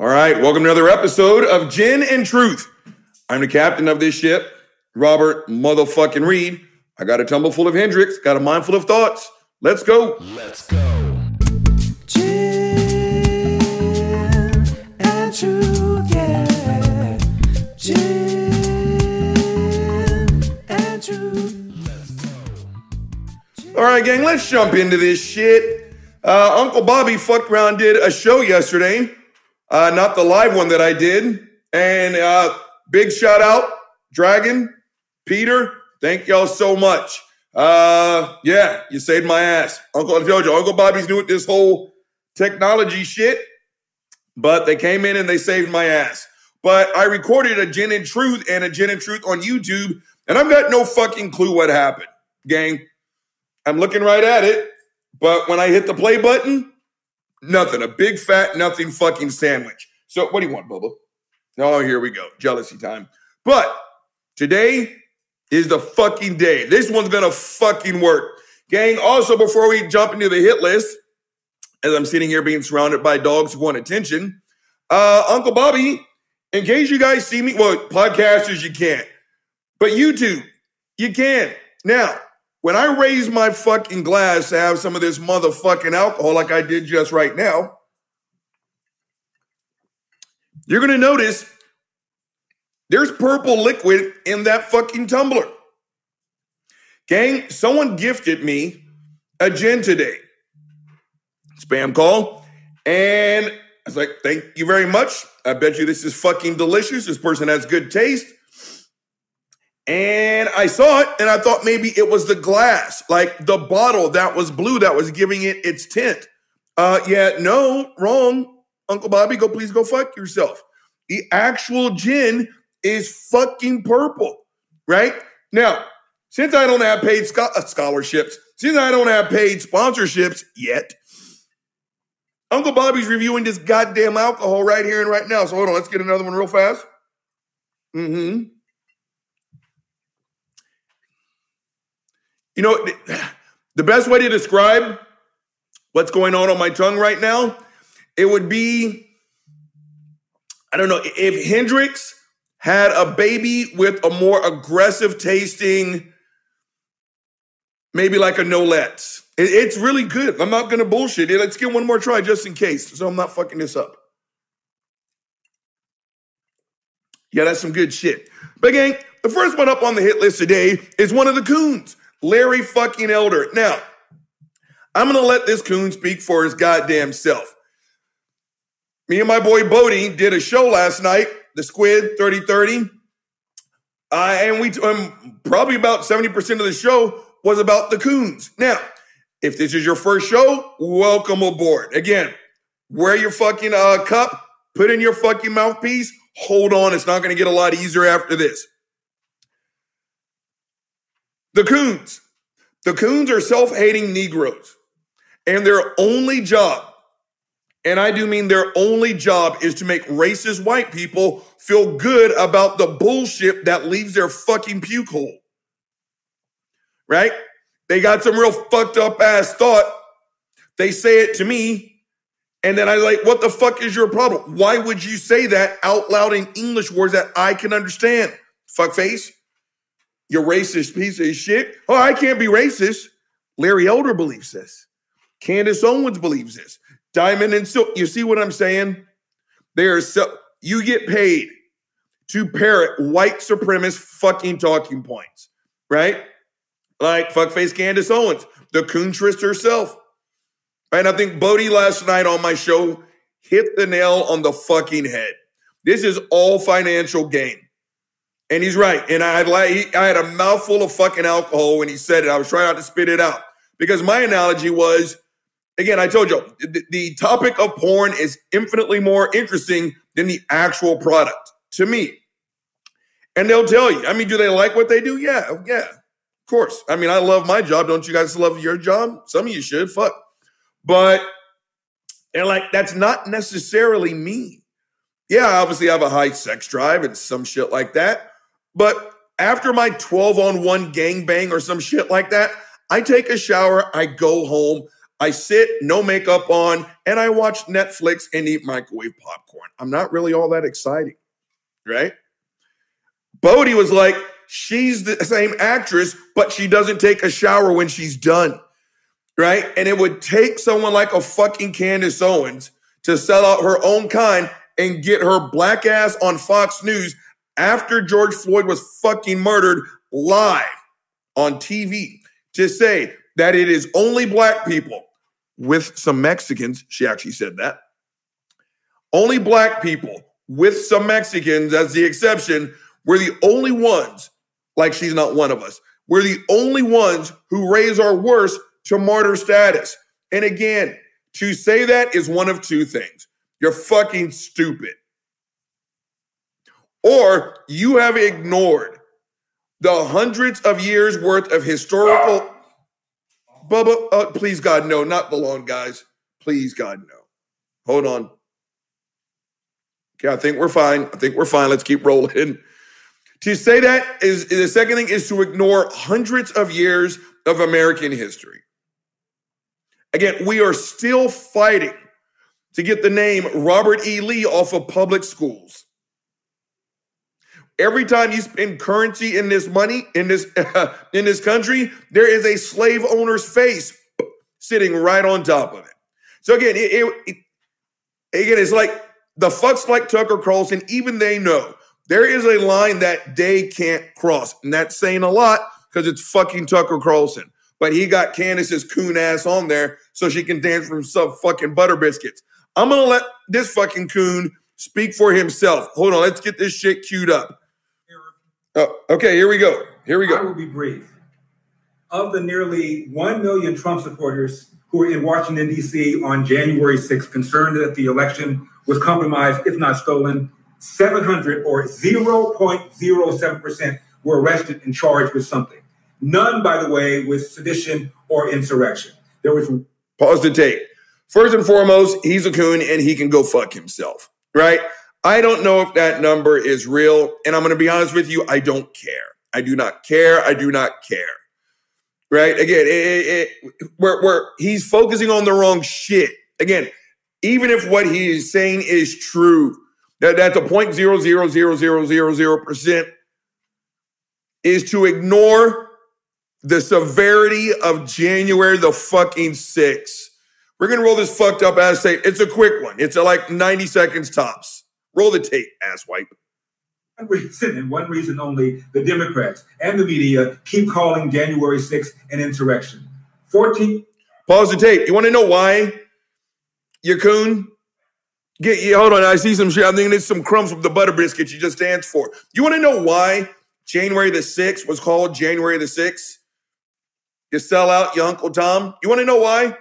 All right, welcome to another episode of Gin and Truth. I'm the captain of this ship, Robert motherfucking Reed. I got a tumble full of Hendrick's, got a mind full of thoughts. Let's go. Let's go. Gin and truth, yeah. Gin and truth. All right, gang, let's jump into this shit. Uh, Uncle Bobby fucked around, did a show yesterday, uh, not the live one that I did. And uh, big shout out, Dragon, Peter, thank y'all so much. Uh, yeah, you saved my ass. Uncle Jojo, Uncle Bobby's new at this whole technology shit, but they came in and they saved my ass. But I recorded a Gin and Truth and a Gin and Truth on YouTube, and I've got no fucking clue what happened, gang. I'm looking right at it, but when I hit the play button, nothing. A big fat nothing fucking sandwich. So what do you want, Bubba? Oh, here we go. Jealousy time. But today is the fucking day. This one's gonna fucking work. Gang, also before we jump into the hit list, as I'm sitting here being surrounded by dogs who want attention, uh, Uncle Bobby, in case you guys see me, well, podcasters, you can't. But YouTube, you can. Now, when I raise my fucking glass to have some of this motherfucking alcohol like I did just right now, you're gonna notice there's purple liquid in that fucking tumbler. Gang, someone gifted me a gin today. Spam call. And I was like, thank you very much. I bet you this is fucking delicious. This person has good taste. And I saw it and I thought maybe it was the glass, like the bottle that was blue that was giving it its tint. Uh yeah, no, wrong. Uncle Bobby, go please go fuck yourself. The actual gin is fucking purple, right? Now, since I don't have paid uh, scholarships, since I don't have paid sponsorships yet, Uncle Bobby's reviewing this goddamn alcohol right here and right now. So hold on, let's get another one real fast. Mm-hmm. You know, the best way to describe what's going on on my tongue right now, it would be, I don't know, if Hendrick's had a baby with a more aggressive tasting, maybe like a Nolet. It, it's really good. I'm not gonna bullshit it. Let's get one more try just in case, so I'm not fucking this up. Yeah, that's some good shit. But gang, the first one up on the hit list today is one of the coons, Larry fucking Elder. Now, I'm gonna let this coon speak for his goddamn self. Me and my boy Bodie did a show last night, the Squid 3030. Uh, and we um, probably about 70% of the show was about the coons. Now, if this is your first show, welcome aboard. Again, wear your fucking uh, cup, put in your fucking mouthpiece, hold on. It's not going to get a lot easier after this. The coons. The coons are self hating Negroes, and their only job, and I do mean their only job, is to make racist white people feel good about the bullshit that leaves their fucking puke hole. Right? They got some real fucked up ass thought. They say it to me, and then I like, what the fuck is your problem? Why would you say that out loud in English words that I can understand? Fuck face. You racist piece of shit. Oh, I can't be racist. Larry Elder believes this. Candace Owens believes this. Diamond and Silk. You see what I'm saying? They are so you get paid to parrot white supremacist fucking talking points, right? Like fuckface Candace Owens, the coontrist herself. And I think Bodie last night on my show hit the nail on the fucking head. This is all financial gain. And he's right. And I had I had a mouthful of fucking alcohol when he said it. I was trying not to spit it out because my analogy was, again, I told you the, the topic of porn is infinitely more interesting than the actual product to me. And they'll tell you. I mean, do they like what they do? Yeah, yeah, of course. I mean, I love my job. Don't you guys love your job? Some of you should. Fuck. But they're like, that's not necessarily me. Yeah, obviously, I have a high sex drive and some shit like that. But after my 12 on 1 gangbang or some shit like that, I take a shower, I go home, I sit, no makeup on, and I watch Netflix and eat microwave popcorn. I'm not really all that exciting, right? Bodie was like, she's the same actress, but she doesn't take a shower when she's done, right? And it would take someone like a fucking Candace Owens to sell out her own kind and get her black ass on Fox News after George Floyd was fucking murdered live on TV to say that it is only black people with some Mexicans. She actually said that. Only black people with some Mexicans as the exception. We're the only ones, like she's not one of us. We're the only ones who raise our worst to martyr status. And again, to say that is one of two things. You're fucking stupid. Or you have ignored the hundreds of years worth of historical. Bubba, uh, please God, no, not loan, guys. Please God, no. Hold on. Okay, I think we're fine. I think we're fine. Let's keep rolling. To say that is, is the second thing is to ignore hundreds of years of American history. Again, we are still fighting to get the name Robert E. Lee off of public schools. Every time you spend currency in this money in this in this country, there is a slave owner's face sitting right on top of it. So again, it, it, it again, it's like the fucks like Tucker Carlson. Even they know there is a line that they can't cross, and that's saying a lot because it's fucking Tucker Carlson. But he got Candace's coon ass on there so she can dance from some fucking butter biscuits. I'm gonna let this fucking coon speak for himself. Hold on, let's get this shit queued up. Oh, okay, here we go. Here we go. I will be brief. Of the nearly 1 million Trump supporters who were in Washington, D.C. on January 6th, concerned that the election was compromised, if not stolen, 700 or 0.07% were arrested and charged with something. None, by the way, with sedition or insurrection. There was Pause the tape. First and foremost, he's a coon and he can go fuck himself, right? I don't know if that number is real. And I'm going to be honest with you, I don't care. I do not care. I do not care. Right? Again, it, it, where, where he's focusing on the wrong shit. Again, even if what he is saying is true, that, that's a point zero zero zero zero zero zero percent is to ignore the severity of January the fucking 6th. We're gonna roll this fucked up ass tape. It's a quick one. It's like 90 seconds tops. Roll the tape, asswipe. one reason and one reason only the Democrats and the media keep calling January 6th an insurrection. 14 Pause the tape. You want to know why? You coon. Get yeah, hold on. I see some shit. I think there's some crumbs from the butter biscuit you just danced for. You want to know why January the 6th was called January the 6th? You sell out, you Uncle Tom. You want to know why?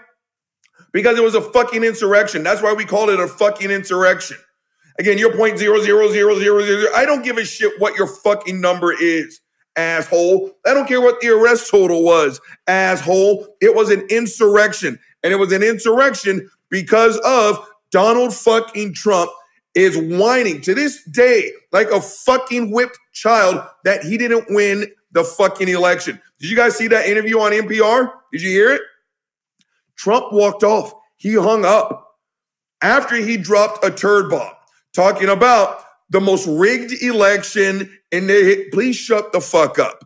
Because it was a fucking insurrection. That's why we called it a fucking insurrection. Again, your point zero zero zero zero zero. I don't give a shit what your fucking number is, asshole. I don't care what the arrest total was, asshole. It was an insurrection, and it was an insurrection because of Donald fucking Trump is whining to this day like a fucking whipped child that he didn't win the fucking election. Did you guys see that interview on NPR? Did you hear it? Trump walked off. He hung up after he dropped a turd bomb talking about the most rigged election and please shut the fuck up.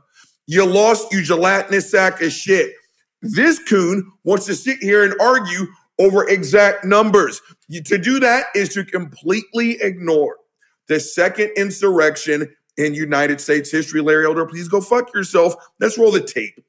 You lost, you gelatinous sack of shit. This coon wants to sit here and argue over exact numbers. You- to do that is to completely ignore the second insurrection in United States history. Larry Elder, please go fuck yourself. Let's roll the tape.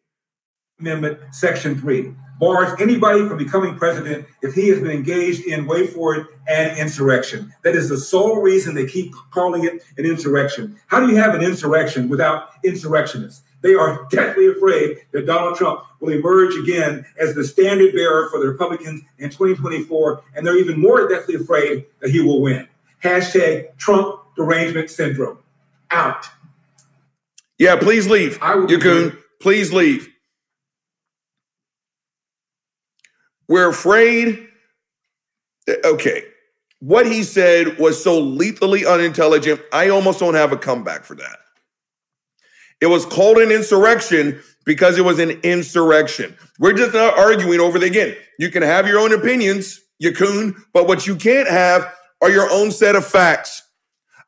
Amendment, Section 3, bars anybody from becoming president if he has been engaged in, wait for it, an insurrection. That is the sole reason they keep calling it an insurrection. How do you have an insurrection without insurrectionists? They are deathly afraid that Donald Trump will emerge again as the standard bearer for the Republicans in 2024, and they're even more deathly afraid that he will win. Hashtag Trump derangement syndrome. Out. Yeah, please leave. I will You good. please leave. We're afraid. Okay. What he said was so lethally unintelligent. I almost don't have a comeback for that. It was called an insurrection because it was an insurrection. We're just not arguing over the again. You can have your own opinions, you coon, but what you can't have are your own set of facts.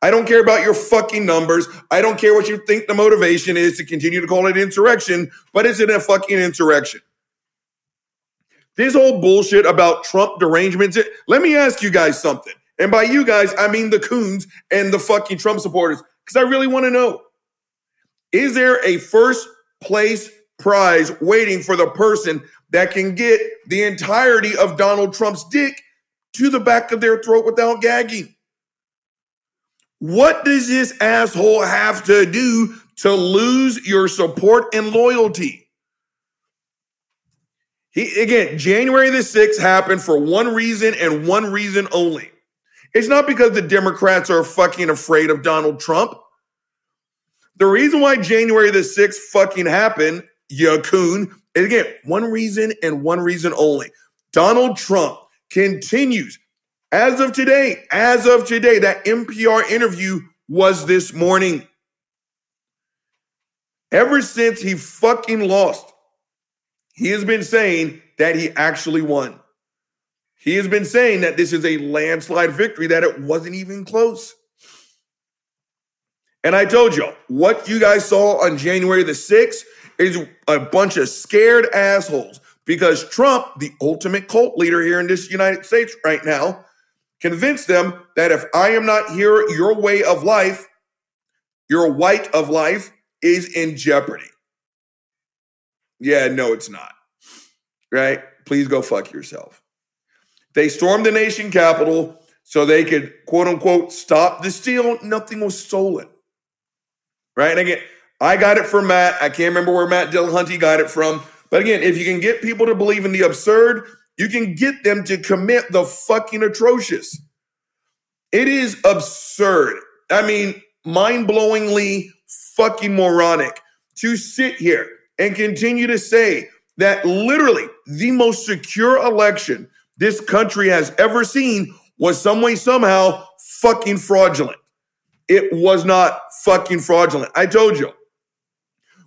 I don't care about your fucking numbers. I don't care what you think the motivation is to continue to call it insurrection, but it's in a fucking insurrection. This whole bullshit about Trump derangements. Let me ask you guys something. And by you guys, I mean the coons and the fucking Trump supporters, because I really want to know. Is there a first place prize waiting for the person that can get the entirety of Donald Trump's dick to the back of their throat without gagging? What does this asshole have to do to lose your support and loyalty? He again, January the 6th happened for one reason and one reason only. It's not because the Democrats are fucking afraid of Donald Trump. The reason why January the 6th fucking happened, ya coon, is again, one reason and one reason only. Donald Trump continues, as of today, as of today, that NPR interview was this morning. Ever since he fucking lost, he has been saying that he actually won. He has been saying that this is a landslide victory, that it wasn't even close. And I told y'all, what you guys saw on January the 6th is a bunch of scared assholes because Trump, the ultimate cult leader here in this United States right now, convinced them that if I am not here, your way of life, your white of life is in jeopardy. Yeah, no, it's not. Right? Please go fuck yourself. They stormed the nation capital so they could, quote unquote, stop the steal. Nothing was stolen. Right? And again, I got it from Matt. I can't remember where Matt Dillahunty got it from. But again, if you can get people to believe in the absurd, you can get them to commit the fucking atrocious. It is absurd. I mean, mind blowingly fucking moronic to sit here and continue to say that literally the most secure election this country has ever seen was some way, somehow fucking fraudulent. It was not fucking fraudulent. I told you.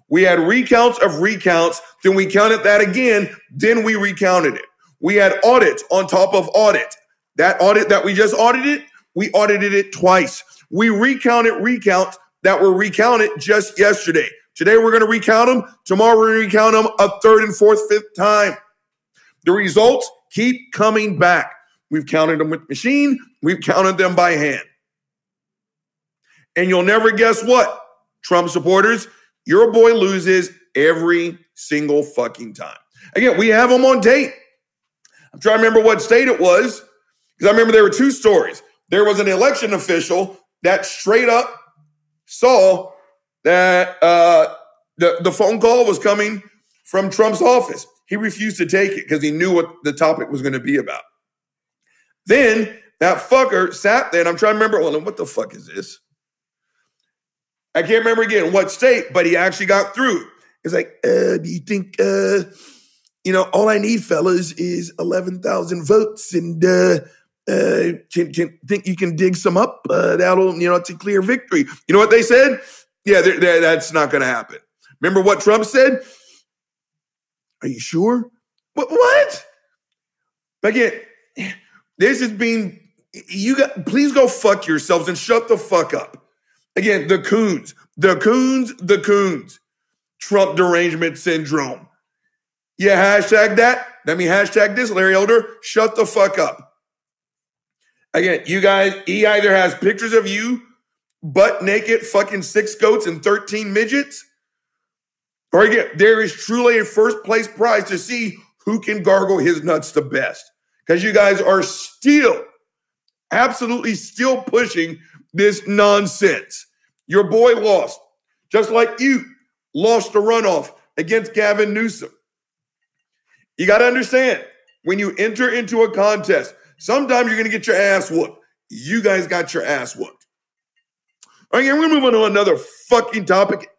We had recounts of recounts, then we counted that again, then we recounted it. We had audits on top of audit. That audit that we just audited, we audited it twice. We recounted recounts that were recounted just yesterday. Today we're going to recount them. Tomorrow we're going to recount them a third and fourth, fifth time. The results keep coming back. We've counted them with machine, we've counted them by hand. And you'll never guess what, Trump supporters, your boy loses every single fucking time. Again, we have them on tape. I'm trying to remember what state it was because I remember there were two stories. There was an election official that straight up saw that uh, the, the phone call was coming from Trump's office. He refused to take it because he knew what the topic was going to be about. Then that fucker sat there, and I'm trying to remember, well, what the fuck is this? I can't remember again what state, but he actually got through. It's like, uh, do you think, uh, you know, all I need, fellas, is 11,000 votes and uh, uh, can, can think you can dig some up? Uh, that'll, you know, it's a clear victory. You know what they said? Yeah, they're, they're, that's not going to happen. Remember what Trump said? Are you sure? What? What? Again, this is being. You got. Please go fuck yourselves and shut the fuck up. Again, the coons, the coons, the coons. Trump derangement syndrome. Yeah, hashtag that. Let me hashtag this, Larry Elder. Shut the fuck up. Again, you guys, he either has pictures of you butt naked, fucking six goats and 13 midgets, or again, there is truly a first place prize to see who can gargle his nuts the best. Because you guys are still, absolutely still pushing this nonsense. Your boy lost, just like you lost the runoff against Gavin Newsom. You got to understand when you enter into a contest, sometimes you're going to get your ass whooped. You guys got your ass whooped. All right, we're to move on to another fucking topic.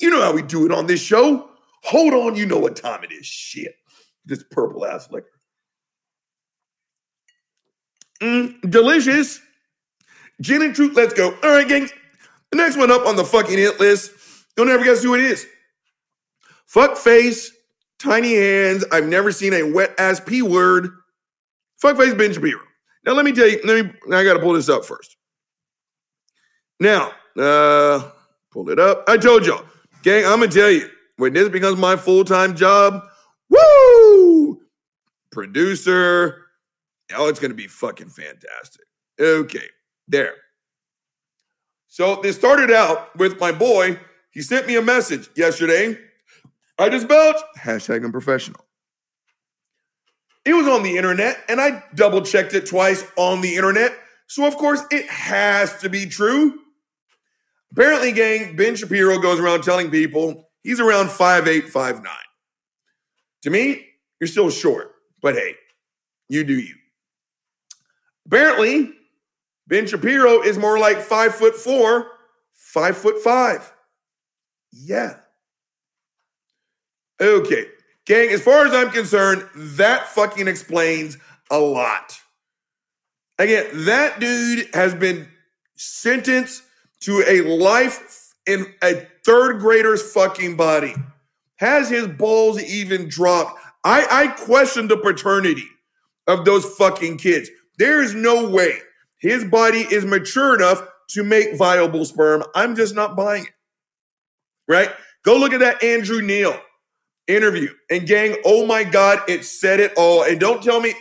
You know how we do it on this show. Hold on, you know what time it is. Shit. This purple ass liquor. Mm, delicious. Gin and truth, let's go. All right, gang. The next one up on the fucking hit list, Don't ever guess who it is. Fuck face, tiny hands. I've never seen a wet ass P word. Fuck face Ben Shapiro. Now let me tell you, let me I gotta pull this up first. Now, uh pull it up. I told y'all, gang, I'm gonna tell you, when this becomes my full-time job, woo! Producer. Oh, it's gonna be fucking fantastic. Okay, there. So this started out with my boy. He sent me a message yesterday. I just belched. Hashtag unprofessional. It was on the internet, and I double checked it twice on the internet. So, of course, it has to be true. Apparently, gang, Ben Shapiro goes around telling people he's around 5'8, 5'9. To me, you're still short, but hey, you do you. Apparently, Ben Shapiro is more like five foot four, five foot five. Yeah. Okay. Gang, as far as I'm concerned, that fucking explains a lot. Again, that dude has been sentenced to a life in a third grader's fucking body. Has his balls even dropped? I, I question the paternity of those fucking kids. There is no way his body is mature enough to make viable sperm. I'm just not buying it. Right? Go look at that Andrew Neil interview. And gang, oh my God, it said it all. And don't tell me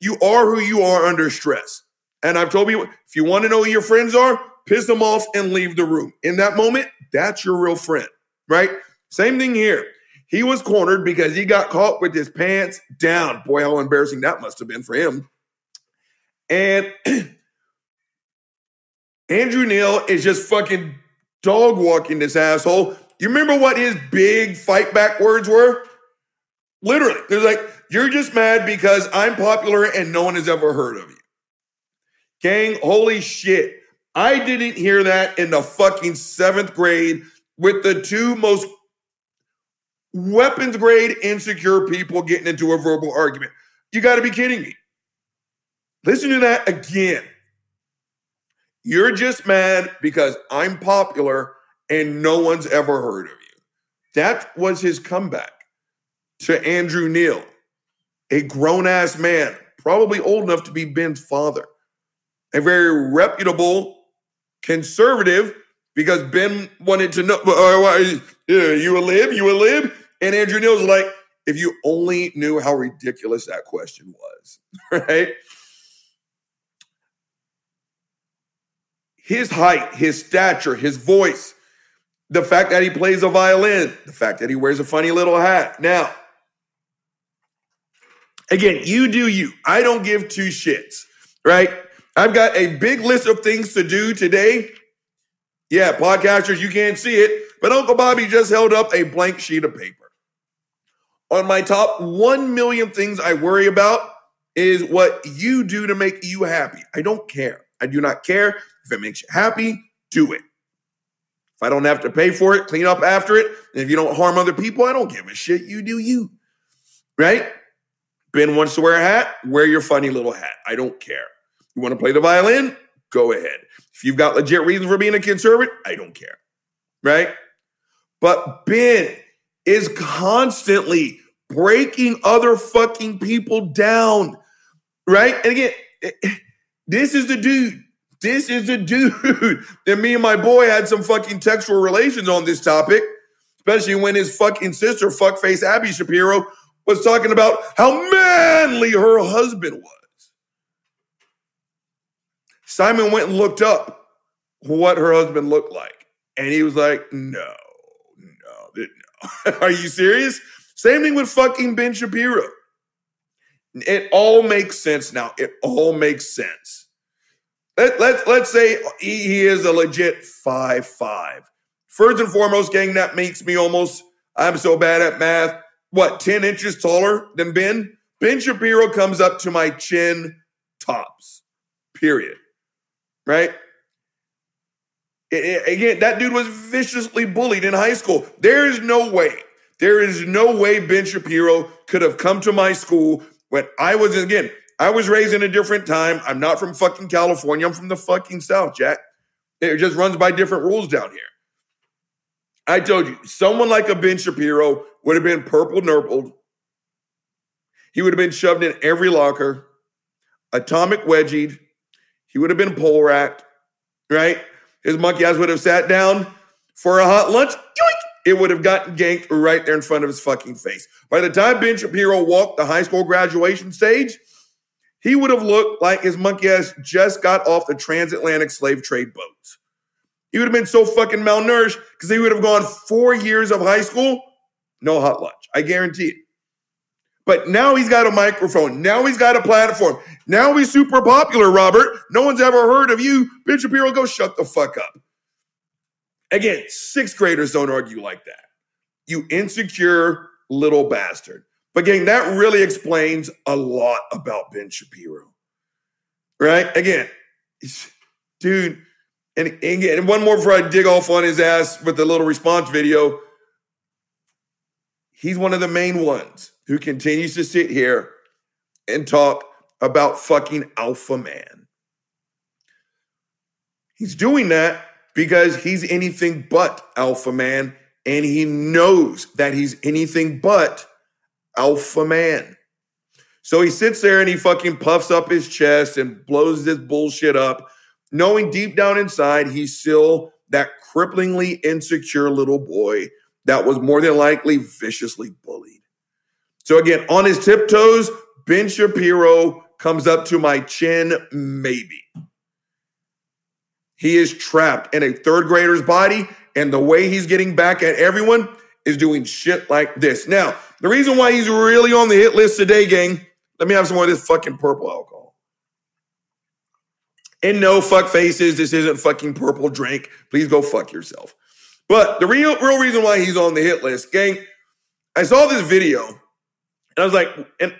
you are who you are under stress. And I've told you, if you want to know who your friends are, piss them off and leave the room. In that moment, that's your real friend, right? Same thing here. He was cornered because he got caught with his pants down. Boy, how embarrassing that must have been for him. And Andrew Neil is just fucking dog walking this asshole. You remember what his big fight back words were? Literally, they're like, you're just mad because I'm popular and no one has ever heard of you. Gang, holy shit. I didn't hear that in the fucking seventh grade with the two most weapons grade insecure people getting into a verbal argument. You got to be kidding me. Listen to that again. You're just mad because I'm popular and no one's ever heard of you. That was his comeback to Andrew Neil, a grown ass man, probably old enough to be Ben's father, a very reputable conservative because Ben wanted to know, uh, you a lib, you a lib? And Andrew Neil's like, if you only knew how ridiculous that question was, right? His height, his stature, his voice, the fact that he plays a violin, the fact that he wears a funny little hat. Now, again, you do you. I don't give two shits, right? I've got a big list of things to do today. Yeah, podcasters, you can't see it, but Uncle Bobby just held up a blank sheet of paper. On my top 1 million things I worry about is what you do to make you happy. I don't care. I do not care. If it makes you happy, do it. If I don't have to pay for it, clean up after it, and if you don't harm other people, I don't give a shit. You do you. Right? Ben wants to wear a hat, wear your funny little hat. I don't care. You want to play the violin? Go ahead. If you've got legit reasons for being a conservative, I don't care. Right? But Ben is constantly breaking other fucking people down. Right? And again, this is the dude. This is the dude that me and my boy had some fucking textual relations on this topic, especially when his fucking sister, fuckface Abby Shapiro, was talking about how manly her husband was. Simon went and looked up what her husband looked like. And he was like, no, no, no. Are you serious? Same thing with fucking Ben Shapiro. It all makes sense now. It all makes sense. Let, let, let's say he, he is a legit five five. First and foremost, gang, that makes me almost, I'm so bad at math, what, 10 inches taller than Ben? Ben Shapiro comes up to my chin tops, period right? again, that dude was viciously bullied in high school. There is no way, there is no way Ben Shapiro could have come to my school when I was, again, I was raised in a different time. I'm not from fucking California. I'm from the fucking South, Jack. It just runs by different rules down here. I told you, someone like a Ben Shapiro would have been purple nurpled. He would have been shoved in every locker, atomic wedgied. He would have been pole racked, right? His monkey eyes would have sat down for a hot lunch. Yoink! It would have gotten ganked right there in front of his fucking face. By the time Ben Shapiro walked the high school graduation stage, he would have looked like his monkey ass just got off the transatlantic slave trade boats. He would have been so fucking malnourished because he would have gone four years of high school, no hot lunch. I guarantee it. But now he's got a microphone. Now he's got a platform. Now he's super popular, Robert. No one's ever heard of you. Ben Shapiro, go shut the fuck up. Again, sixth graders don't argue like that. You insecure little bastard. But again, that really explains a lot about Ben Shapiro. Right? Again, dude, and, and and one more before I dig off on his ass with the little response video. He's one of the main ones who continues to sit here and talk about fucking alpha man. He's doing that because he's anything but alpha man and he knows that he's anything but alpha man. So he sits there and he fucking puffs up his chest and blows this bullshit up, knowing deep down inside he's still that cripplingly insecure little boy that was more than likely viciously. So again, on his tiptoes, Ben Shapiro comes up to my chin, maybe. He is trapped in a third grader's body, and the way he's getting back at everyone is doing shit like this. Now, the reason why he's really on the hit list today, gang, let me have some more of this fucking purple alcohol. And no fuck faces, this isn't fucking purple drink. Please go fuck yourself. But the real real reason why he's on the hit list, gang, I saw this video and I was like, and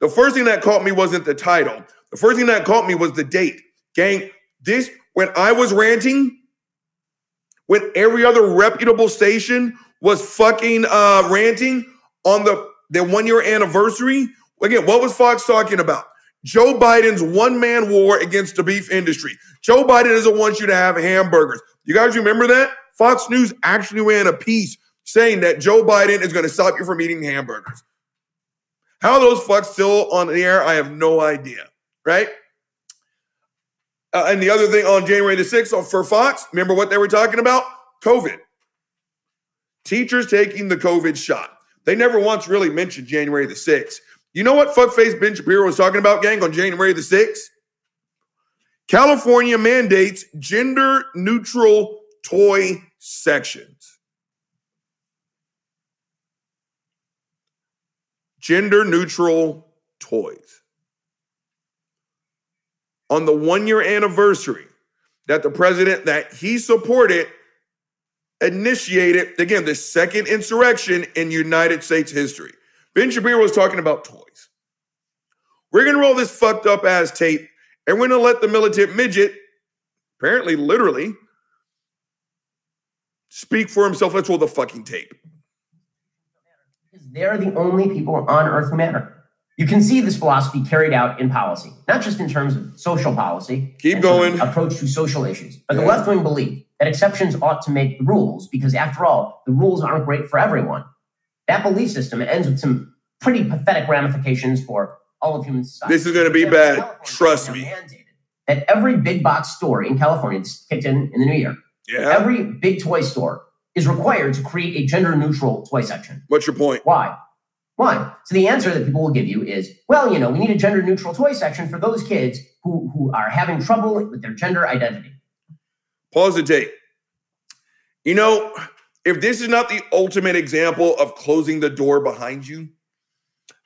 the first thing that caught me wasn't the title. The first thing that caught me was the date. Gang, this when I was ranting, when every other reputable station was fucking uh ranting on the their one year anniversary. Again, what was Fox talking about? Joe Biden's one man war against the beef industry. Joe Biden doesn't want you to have hamburgers. You guys remember that? Fox News actually ran a piece saying that Joe Biden is going to stop you from eating hamburgers. How those fucks still on the air, I have no idea, right? Uh, and the other thing on January the 6th for Fox, remember what they were talking about? COVID. Teachers taking the COVID shot. They never once really mentioned January the 6th. You know what fuckface Ben Shapiro was talking about, gang, on January the 6th? California mandates gender neutral toy sections. Gender neutral toys. On the one year anniversary that the president that he supported initiated, again, the second insurrection in United States history. Ben Shapiro was talking about toys. We're going to roll this fucked up ass tape and we're going to let the militant midget, apparently, literally, speak for himself. Let's roll the fucking tape. Because they're the only people on earth who matter. You can see this philosophy carried out in policy, not just in terms of social policy. Keep and sort of going. Approach to social issues, but the left wing belief that exceptions ought to make the rules because, after all, the rules aren't great for everyone. That belief system ends with some pretty pathetic ramifications for all of human society. This is gonna be bad. California Trust me. That every big box store in California, this kicked in in the new year, Yeah. every big toy store is required to create a gender neutral toy section. What's your point? Why? Why? So the answer that people will give you is, well, you know, we need a gender neutral toy section for those kids who, who are having trouble with their gender identity. Pause the tape. You know, if this is not the ultimate example of closing the door behind you,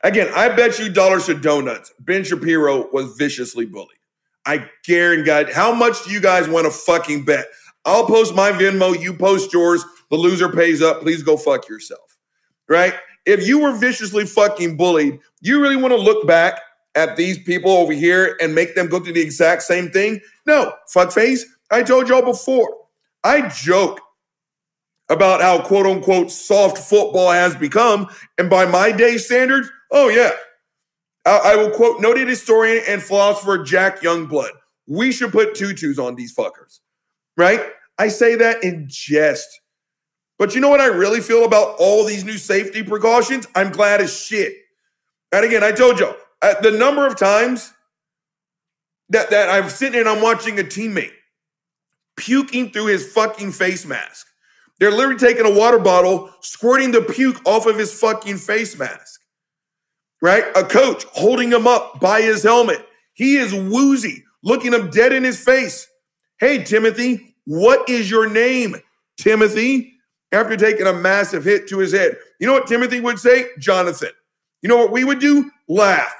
again, I bet you dollars to donuts, Ben Shapiro was viciously bullied. I guarantee God. How much do you guys want to fucking bet? I'll post my Venmo, you post yours. The loser pays up. Please go fuck yourself. Right? If you were viciously fucking bullied, you really want to look back at these people over here and make them go through the exact same thing? No, fuckface. I told y'all before. I joke about how quote unquote soft football has become. And by my day standards, oh yeah. I, I will quote noted historian and philosopher Jack Youngblood. We should put tutus on these fuckers, right? I say that in jest. But you know what I really feel about all these new safety precautions? I'm glad as shit. And again, I told you uh, the number of times that, that I'm sitting and I'm watching a teammate puking through his fucking face mask. They're literally taking a water bottle, squirting the puke off of his fucking face mask. Right? A coach holding him up by his helmet. He is woozy, looking him dead in his face. Hey, Timothy, what is your name, Timothy? After taking a massive hit to his head. You know what Timothy would say? Jonathan. You know what we would do? Laugh.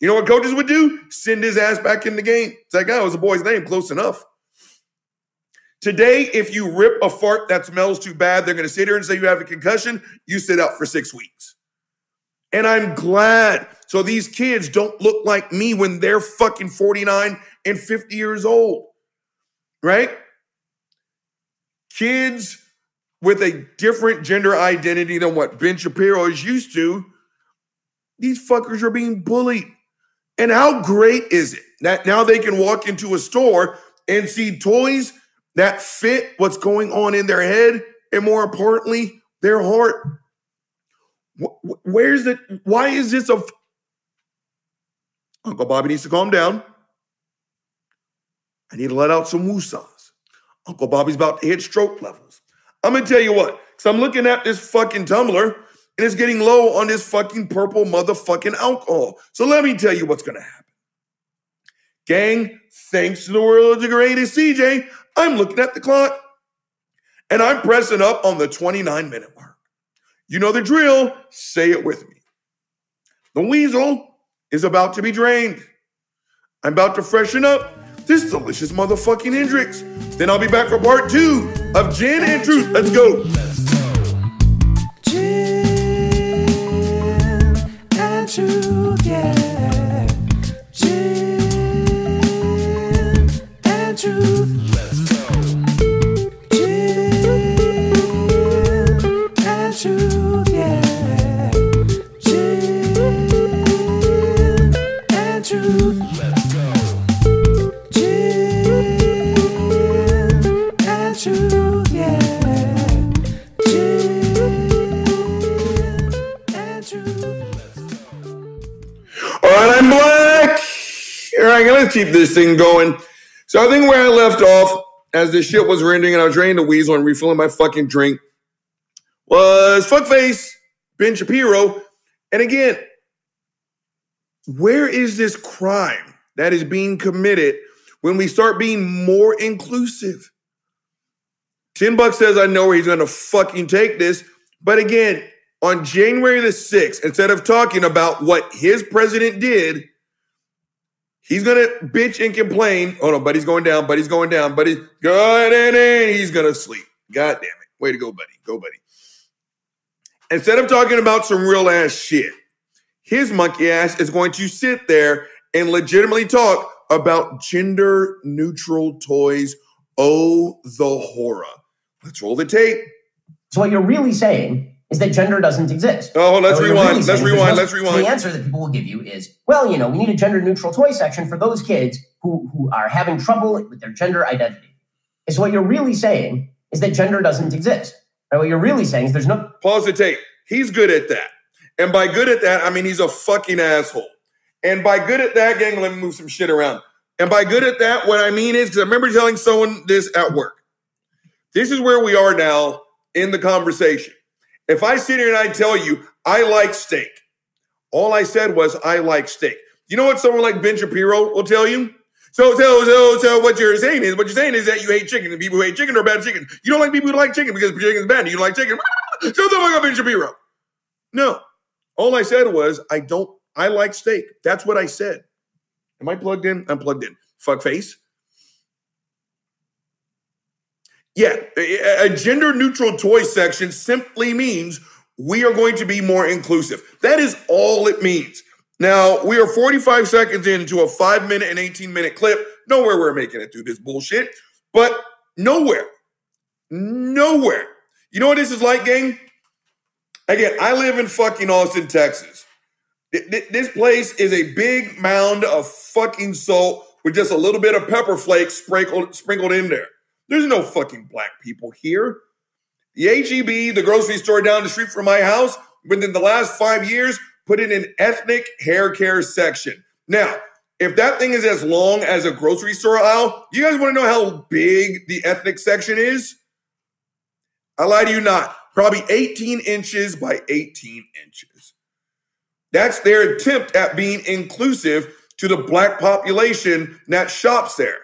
You know what coaches would do? Send his ass back in the game. It's like, oh, it was a boy's name, close enough. Today, if you rip a fart that smells too bad, they're going to sit here and say you have a concussion. You sit out for six weeks. And I'm glad. So these kids don't look like me when they're fucking 49 and 50 years old, right? Kids with a different gender identity than what Ben Shapiro is used to, these fuckers are being bullied. And how great is it that now they can walk into a store and see toys that fit what's going on in their head and more importantly, their heart? Where's the, why is this a, Uncle Bobby needs to calm down. I need to let out some woosahs. Uncle Bobby's about to hit stroke levels. I'm gonna tell you what, because I'm looking at this fucking tumbler and it's getting low on this fucking purple motherfucking alcohol. So let me tell you what's gonna happen. Gang, thanks to the world's greatest CJ, I'm looking at the clock and I'm pressing up on the 29 minute mark. You know the drill, say it with me. The weasel is about to be drained. I'm about to freshen up this delicious motherfucking Hendrick's. Then I'll be back for part two of Gin and Truth. Let's go. Gin and truth, yeah. Keep this thing going. So I think where I left off, as the shit was rending and I was draining the weasel and refilling my fucking drink, was fuckface Ben Shapiro. And again, where is this crime that is being committed when we start being more inclusive? Ten Bucks says I know where he's gonna fucking take this. But again, on January the 6th, instead of talking about what his president did, he's gonna bitch and complain. Oh no, buddy's going down, buddy's going down, buddy. Good and in, he's gonna sleep. God damn it. Way to go, buddy. Go, buddy. Instead of talking about some real ass shit, his monkey ass is going to sit there and legitimately talk about gender neutral toys. Oh, the horror. Let's roll the tape. So what you're really saying is that gender doesn't exist. Oh, let's So rewind. really Let's is rewind. no- Let's rewind. The answer that people will give you is, well, you know, we need a gender neutral toy section for those kids who, who are having trouble with their gender identity. And so what you're really saying is that gender doesn't exist. Right? What you're really saying is there's no Pause the tape. He's good at that. And by good at that, I mean he's a fucking asshole. And by good at that, gang, let me move some shit around. And by good at that, what I mean is, because I remember telling someone this at work. This is where we are now in the conversation. If I sit here and I tell you I like steak, all I said was I like steak. You know what someone like Ben Shapiro will tell you? So, so, so, so, what you're saying is, what you're saying is that you hate chicken, and people who hate chicken are bad chicken. You don't like people who like chicken because chicken is bad. You don't like chicken. The fuck up, Ben Shapiro. No, all I said was I don't. I like steak. That's what I said. Am I plugged in? I'm plugged in. Fuck face. Yeah, a, gender neutral toy section simply means we are going to be more inclusive. That is all it means. Now, we are 45 seconds into a five minute and 18 minute clip. Nowhere we're making it through this bullshit, but nowhere, nowhere. You know what this is like, gang? Again, I live in fucking Austin, Texas. Th- th- This place is a big mound of fucking salt with just a little bit of pepper flakes sprinkled sprinkled in there. There's no fucking black people here. The HEB, the grocery store down the street from my house, within the last five years, put in an ethnic hair care section. Now, if that thing is as long as a grocery store aisle, you guys want to know how big the ethnic section is? I lie to you not. Probably 18 inches by 18 inches. That's their attempt at being inclusive to the black population that shops there.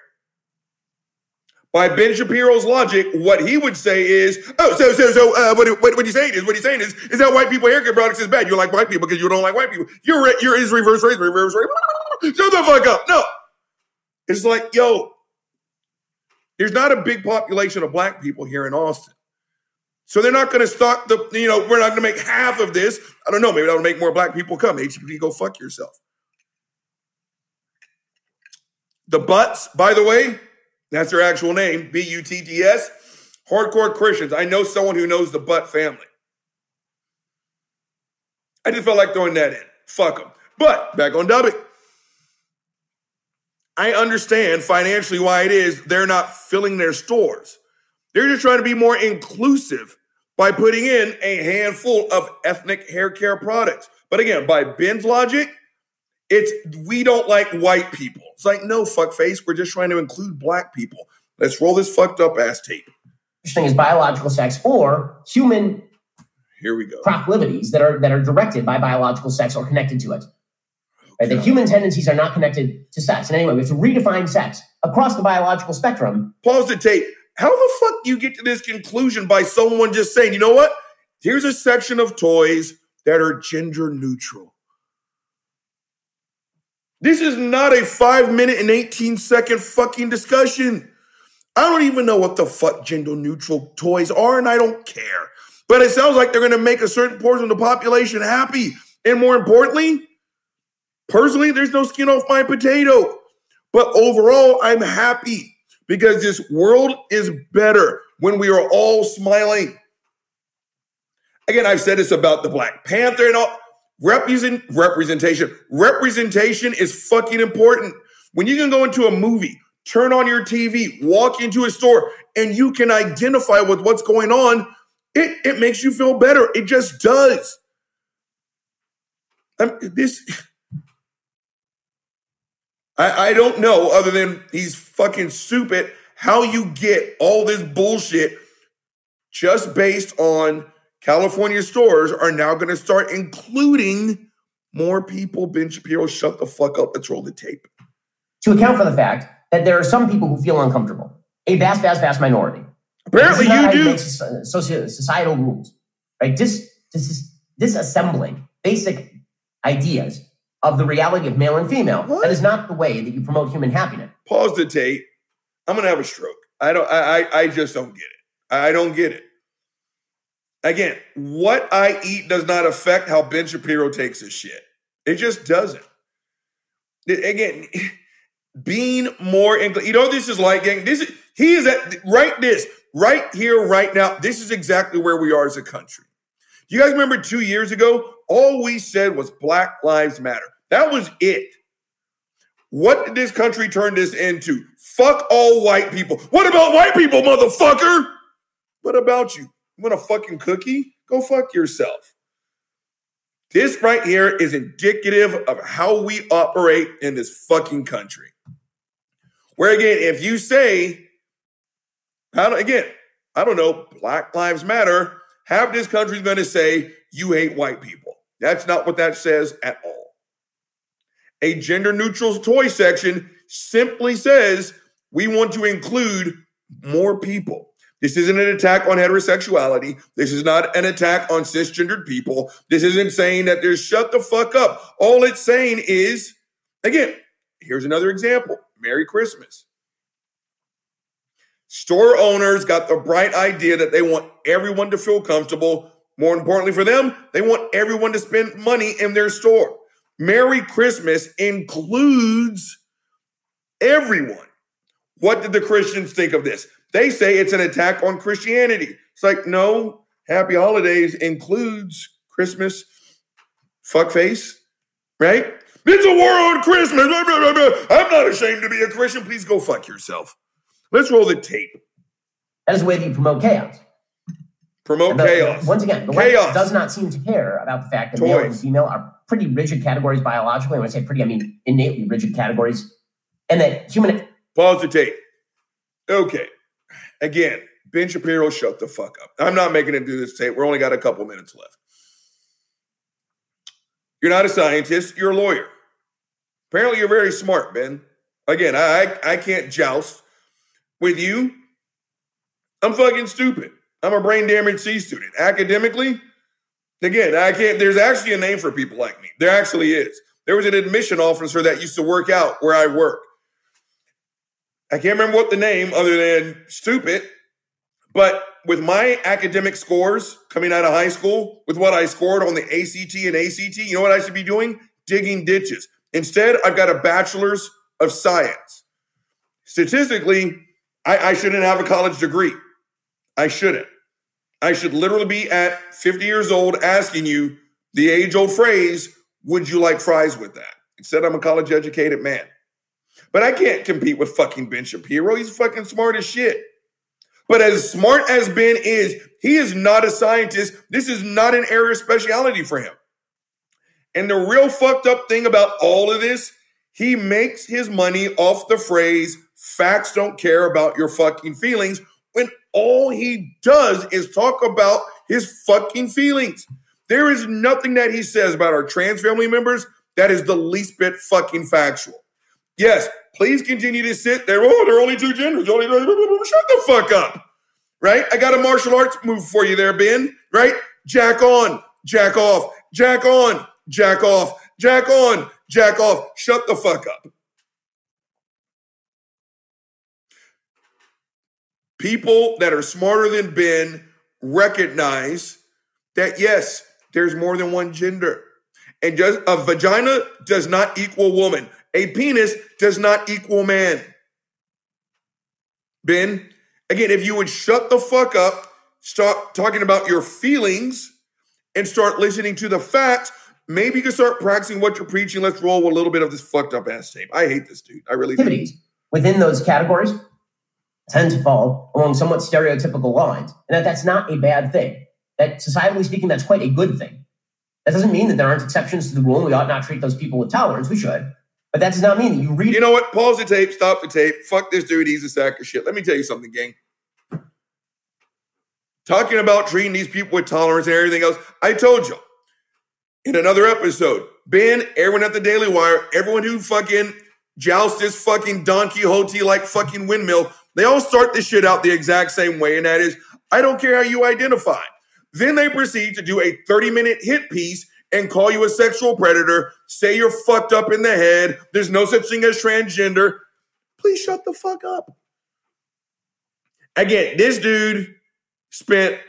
By Ben Shapiro's logic, what he would say is, oh, so so so uh, what, what what he's saying is what he's saying is is that white people haircut products is bad. You like white people because you don't like white people. You're re- you're is reverse race, reverse race. Shut the fuck up. No, it's like yo, there's not a big population of black people here in Austin. So they're not going to stock the, you know, we're not going to make half of this. I don't know. Maybe that'll make more black people come. HEB, go fuck yourself. The Butts, by the way, that's their actual name, B U T T S. Hardcore Christians. I know someone who knows the Butt family. I just felt like throwing that in. Fuck them. But back on Dubbick. I understand financially why it is they're not filling their stores. They're just trying to be more inclusive by putting in a handful of ethnic hair care products. But again, by Ben's logic, it's we don't like white people. It's like, no, fuck face. We're just trying to include black people. Let's roll this fucked up ass tape. thing is biological sex or human Here we go. proclivities that are that are directed by biological sex or connected to it. Right? The human tendencies are not connected to sex. And anyway, we have to redefine sex across the biological spectrum. Pause the tape. How the fuck do you get to this conclusion by someone just saying, you know what? Here's a section of toys that are gender neutral. This is not a five minute and 18 second fucking discussion. I don't even know what the fuck gender neutral toys are, and I don't care. But it sounds like they're gonna make a certain portion of the population happy. And more importantly, personally, there's no skin off my potato. But overall, I'm happy because this world is better when we are all smiling. Again, I've said this about the Black Panther and all. Represent, representation. Representation is fucking important. When you can go into a movie, turn on your TV, walk into a store, and you can identify with what's going on, it, it makes you feel better. It just does. Um, this I, I don't know, other than he's fucking stupid, how you get all this bullshit just based on California stores are now going to start including more people. Ben Shapiro, shut the fuck up. Let's roll the tape. to account for the fact that there are some people who feel uncomfortable. A vast, vast, vast minority. Apparently, This you do. soci- soci- societal rules, right? Dis, dis, disassembling basic ideas of the reality of male and female. What? That is not the way that you promote human happiness. Pause the tape. I'm gonna have a stroke. I don't. I. I, I just don't get it. I don't get it. Again, what I eat does not affect how Ben Shapiro takes his shit. It just doesn't. Again, being more incl- you know this is like gang this is he is at right this right here right now this is exactly where we are as a country. You guys remember two years ago all we said was black lives matter. That was it. What did this country turn this into? Fuck all white people. What about white people motherfucker? What about you you want a fucking cookie go fuck yourself this right here is indicative of how we operate in this fucking country. Where again, if you say, I don't, again, I don't know, Black Lives Matter, half this country's going to say you hate white people. That's not what that says at all. A gender neutral toy section simply says we want to include more people. This isn't an attack on heterosexuality. This is not an attack on cisgendered people. This isn't saying that there's shut the fuck up. All it's saying is, again, here's another example Merry Christmas. Store owners got the bright idea that they want everyone to feel comfortable. More importantly for them, they want everyone to spend money in their store. Merry Christmas includes everyone. What did the Christians think of this? They say it's an attack on Christianity. It's like, no, happy holidays includes Christmas, fuckface, right? It's a war on Christmas. Blah, blah, blah, blah. I'm not ashamed to be a Christian. Please go fuck yourself. Let's roll the tape. That is the way that you promote chaos. Promote chaos. Once again, the Chaos. does not seem to care about the fact that male and Toys. female are pretty rigid categories biologically. When I say pretty, I mean innately rigid categories, and that human Pause the tape. Okay. Again, Ben Shapiro, shut the fuck up. I'm not making him do this tape. We're only got a couple minutes left. You're not a scientist, you're a lawyer. Apparently, you're very smart, Ben. Again, I, I, I can't joust with you. I'm fucking stupid. I'm a brain damaged C student. Academically, again, I can't. There's actually a name for people like me. There actually is. There was an admission officer that used to work out where I work. I can't remember what the name other than stupid, but with my academic scores coming out of high school, with what I scored on the ACT and ACT, you know what I should be doing? Digging ditches. Instead, I've got a bachelor's of science. Statistically, I, I shouldn't have a college degree. I shouldn't. I should literally be at 50 years old asking you the age old phrase, would you like fries with that? Instead, I'm a college educated man. But I can't compete with fucking Ben Shapiro. He's fucking smart as shit. But as smart as Ben is, he is not a scientist. This is not an area of speciality for him. And the real fucked up thing about all of this, he makes his money off the phrase, facts don't care about your fucking feelings, when all he does is talk about his fucking feelings. There is nothing that he says about our trans family members that is the least bit fucking factual. Yes, please continue to sit there. Oh, there are only two genders. Only shut the fuck up. Right? I got a martial arts move for you there, Ben. Right? Jack on, jack off, jack on, jack off, jack on, jack off. Shut the fuck up. People that are smarter than Ben recognize that yes, there's more than one gender. And just a vagina does not equal woman. A penis does not equal man. Ben, again, if you would shut the fuck up, stop talking about your feelings, and start listening to the facts, maybe you can start practicing what you're preaching. Let's roll with a little bit of this fucked up ass tape. I hate this dude. I really do. activities within those categories tend to fall along somewhat stereotypical lines, and that that's not a bad thing. That societally speaking, that's quite a good thing. That doesn't mean that there aren't exceptions to the rule, and we ought not treat those people with tolerance. We should, but that does not mean that you read. You know what? Pause the tape. Stop the tape. Fuck this dude. He's a sack of shit. Let me tell you something, gang. Talking about treating these people with tolerance and everything else. I told you in another episode, Ben, everyone at the Daily Wire, everyone who fucking jousts this fucking Don Quixote like fucking windmill, they all start this shit out the exact same way, and that is, I don't care how you identify. Then they proceed to do a 30 minute hit piece and call you a sexual predator, say you're fucked up in the head, there's no such thing as transgender. Please shut the fuck up. Again, this dude spent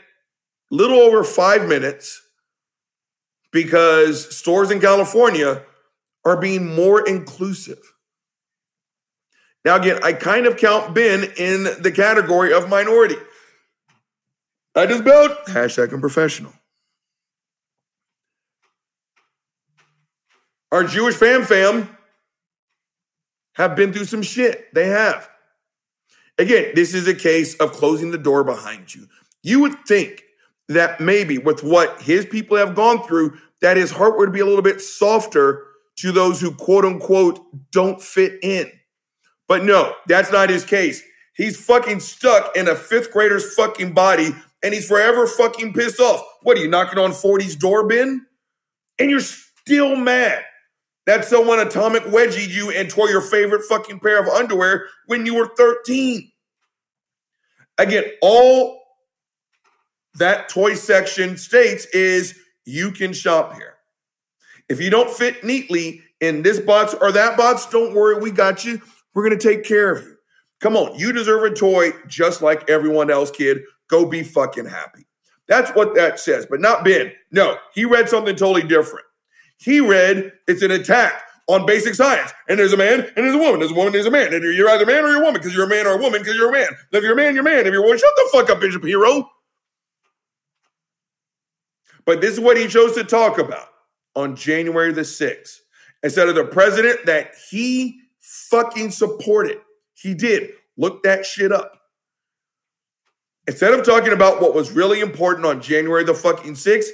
little over five minutes because stores in California are being more inclusive. Now, again, I kind of count Ben in the category of minority. I just built hashtag unprofessional. Our Jewish fam fam have been through some shit. They have. Again, this is a case of closing the door behind you. You would think that maybe with what his people have gone through, that his heart would be a little bit softer to those who quote unquote don't fit in. But no, that's not his case. He's fucking stuck in a fifth grader's fucking body and he's forever fucking pissed off. What are you knocking on 40's door, Ben? And you're still mad that someone atomic wedgied you and tore your favorite fucking pair of underwear when you were 13. Again, all that toy section states is you can shop here. If you don't fit neatly in this box or that box, don't worry, we got you. We're going to take care of you. Come on, you deserve a toy just like everyone else, kid. Go be fucking happy. That's what that says, but not Ben. No, he read something totally different. He read it's an attack on basic science. And there's a man and there's a woman. There's a woman, there's a man. And you're either a man or you're a woman because you're a man or a woman because you're a man. If you're a man, you're a man. If you're a woman, shut the fuck up, Ben Shapiro. But this is what he chose to talk about on January the 6th. Instead of the president that he fucking supported. He did. Look that shit up. Instead of talking about what was really important on January the fucking 6th,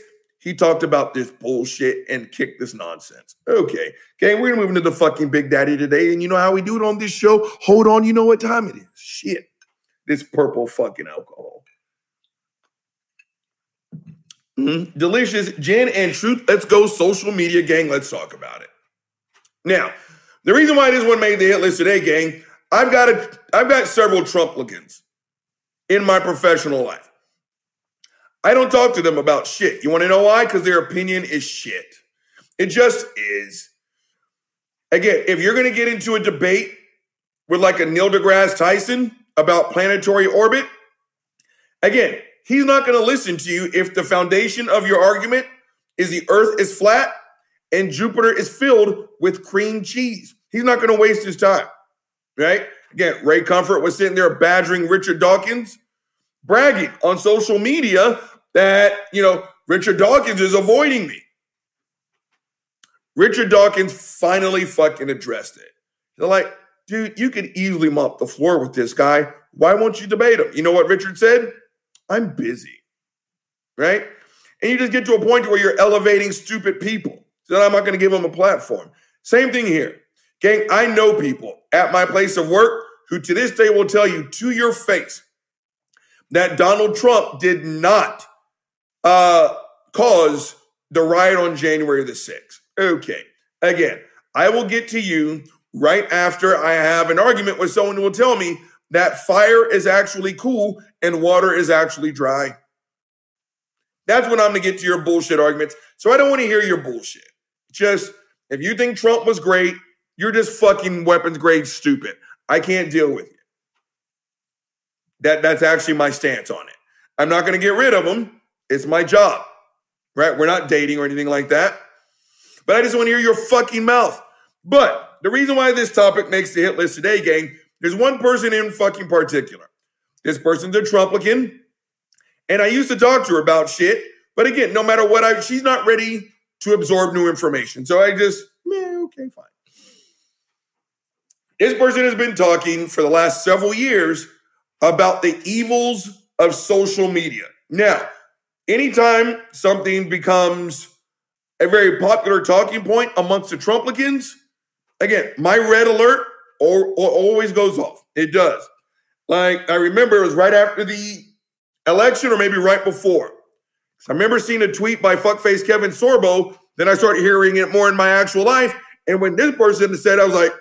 he talked about this bullshit and kicked this nonsense. Okay. Okay, we're gonna move into the fucking Big Daddy today. And you know how we do it on this show? Hold on, you know what time it is. Shit. This purple fucking alcohol. Mhm. Delicious gin and truth. Let's go, social media gang. Let's talk about it. Now, the reason why this one made the hit list today, gang, I've got a, I've got several Trump Trumplicans in my professional life. I don't talk to them about shit. You want to know why? Because their opinion is shit. It just is. Again, if you're going to get into a debate with like a Neil deGrasse Tyson about planetary orbit, again, he's not going to listen to you if the foundation of your argument is the earth is flat and Jupiter is filled with cream cheese. He's not going to waste his time, right? Again, Ray Comfort was sitting there badgering Richard Dawkins, bragging on social media that, you know, Richard Dawkins is avoiding me. Richard Dawkins finally fucking addressed it. They're like, dude, you could easily mop the floor with this guy. Why won't you debate him? You know what Richard said? I'm busy. Right? And you just get to a point where you're elevating stupid people. So I'm not going to give them a platform. Same thing here. Gang, I know people at my place of work who to this day will tell you to your face that Donald Trump did not uh, cause the riot on January the 6th. Okay. Again, I will get to you right after I have an argument with someone who will tell me that fire is actually cool and water is actually dry. That's when I'm going to get to your bullshit arguments. So I don't want to hear your bullshit. Just if you think Trump was great, you're just fucking weapons grade stupid. I can't deal with you. That that's actually my stance on it. I'm not going to get rid of him. It's my job. Right? We're not dating or anything like that. But I just want to hear your fucking mouth. But the reason why this topic makes the hit list today, gang, there's one person in fucking particular. This person's a Trumplican. And I used to talk to her about shit. But again, no matter what I she's not ready to absorb new information. So I just, meh, okay, fine. This person has been talking for the last several years about the evils of social media. Now, anytime something becomes a very popular talking point amongst the Trumplicans, again, my red alert or, or always goes off. It does. Like I remember it was right after the election or maybe right before. I remember seeing a tweet by fuckface Kevin Sorbo. Then I started hearing it more in my actual life. And when this person said, I was like,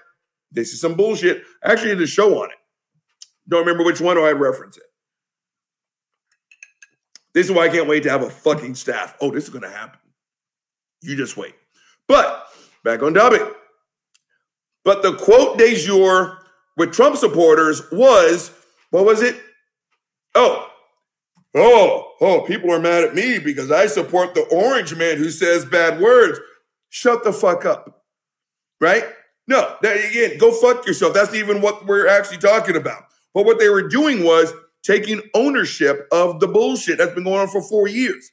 this is some bullshit. I actually did a show on it. Don't remember which one or I reference it. This is why I can't wait to have a fucking staff. Oh, this is going to happen. You just wait. But back on topic. But the quote de jour with Trump supporters was, what was it? Oh, oh, oh, people are mad at me because I support the orange man who says bad words. Shut the fuck up. Right? No, that again, go fuck yourself. That's even what we're actually talking about. But what they were doing was taking ownership of the bullshit that's been going on for four years.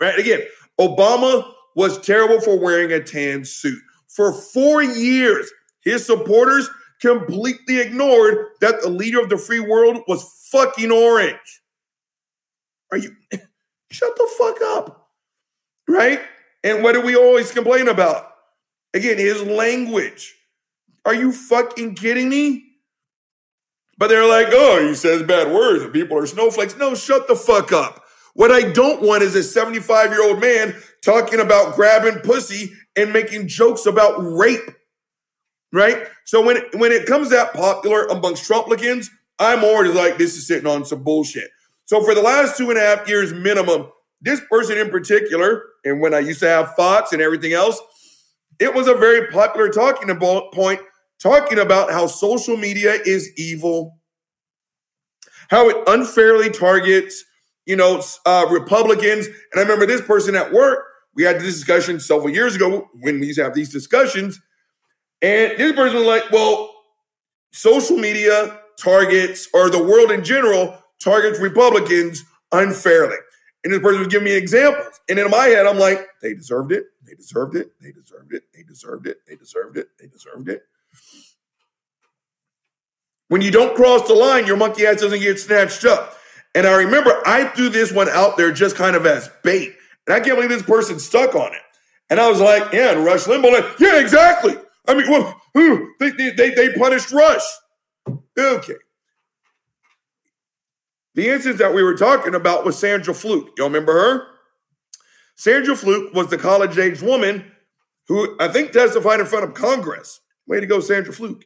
Right? Again, Obama was terrible for wearing a tan suit. For four years, his supporters completely ignored that the leader of the free world was fucking orange. Are you shut the fuck up? Right? And what do we always complain about? Again, his language. Are you fucking kidding me? But they're like, oh, he says bad words and people are snowflakes. No, shut the fuck up. What I don't want is a 75 year old man talking about grabbing pussy and making jokes about rape. Right? So when when it comes that popular amongst Trumplicans, I'm already like, this is sitting on some bullshit. So for the last two and a half years minimum, this person in particular, and when I used to have Fox and everything else, it was a very popular talking point, talking about how social media is evil, how it unfairly targets, you know, uh, Republicans. And I remember this person at work. We had this discussion several years ago when we used to have these discussions, and this person was like, "Well, social media targets, or the world in general, targets Republicans unfairly." And this person was giving me examples, and in my head, I'm like, "They deserved it. They deserved it. They deserved it. They deserved it. They deserved it. They deserved it." When you don't cross the line, your monkey ass doesn't get snatched up. And I remember I threw this one out there just kind of as bait. And I can't believe this person stuck on it. And I was like, yeah, and Rush Limbaugh, like, yeah, exactly. I mean, well, who- they, they, they, punished Rush. Okay. The instance that we were talking about was Sandra Fluke. Y'all remember her? Sandra Fluke was the college age woman who I think testified in front of Congress. Way to go, Sandra Fluke.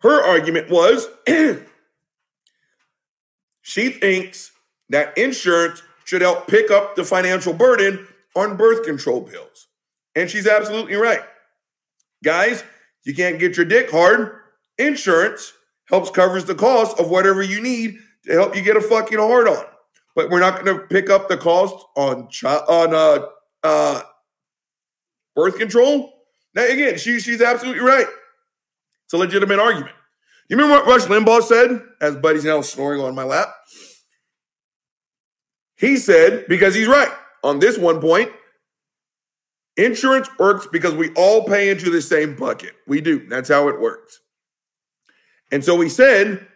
Her argument was she thinks that insurance should help pick up the financial burden on birth control pills. And she's absolutely right. Guys, you can't get your dick hard. Insurance helps covers the cost of whatever you need to help you get a fucking hard on. But we're not going to pick up the cost on chi- on uh, uh, birth control. Now again, she, she's absolutely right. It's a legitimate argument. You remember what Rush Limbaugh said? As Buddy's now snoring on my lap. He said, because he's right on this one point, insurance works because we all pay into the same bucket. We do. That's how it works. And so he said,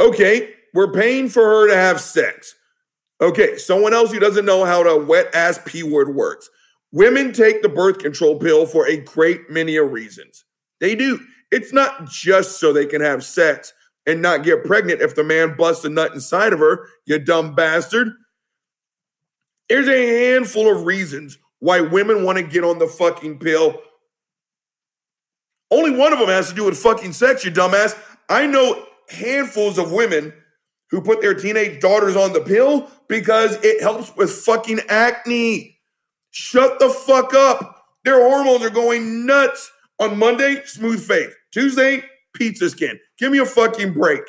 okay, we're paying for her to have sex. Okay, someone else who doesn't know how the wet ass P word works. Women take the birth control pill for a great many reasons. They do. It's not just so they can have sex and not get pregnant if the man busts a nut inside of her, you dumb bastard. There's a handful of reasons why women want to get on the fucking pill. Only one of them has to do with fucking sex, you dumbass. I know handfuls of women who put their teenage daughters on the pill because it helps with fucking acne. Shut the fuck up. Their hormones are going nuts. On Monday, smooth face. Tuesday, pizza skin. Give me a fucking break.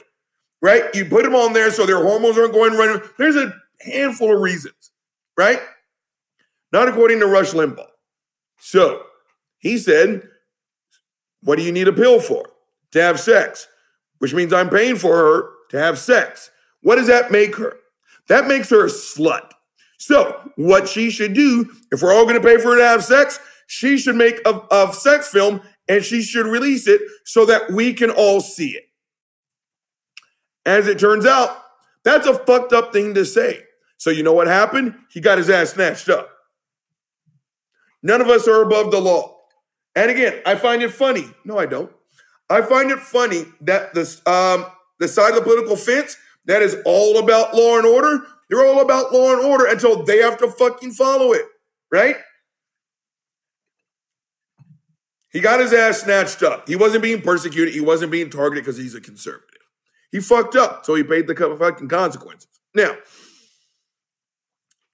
Right? You put them on there so their hormones aren't going running. There's a handful of reasons, right? Not according to Rush Limbaugh. So he said, What do you need a pill for? To have sex, which means I'm paying for her to have sex. What does that make her? That makes her a slut. So, what she should do, if we're all going to pay for her to have sex, she should make a, a sex film and she should release it so that we can all see it. As it turns out, that's a fucked up thing to say. So, you know what happened? He got his ass snatched up. None of us are above the law. And again, I find it funny. No, I don't. I find it funny that this um, the side of the political fence that is all about law and order, they're all about law and order until they have to fucking follow it, right? He got his ass snatched up. He wasn't being persecuted. He wasn't being targeted because he's a conservative. He fucked up, so he paid the fucking consequences. Now,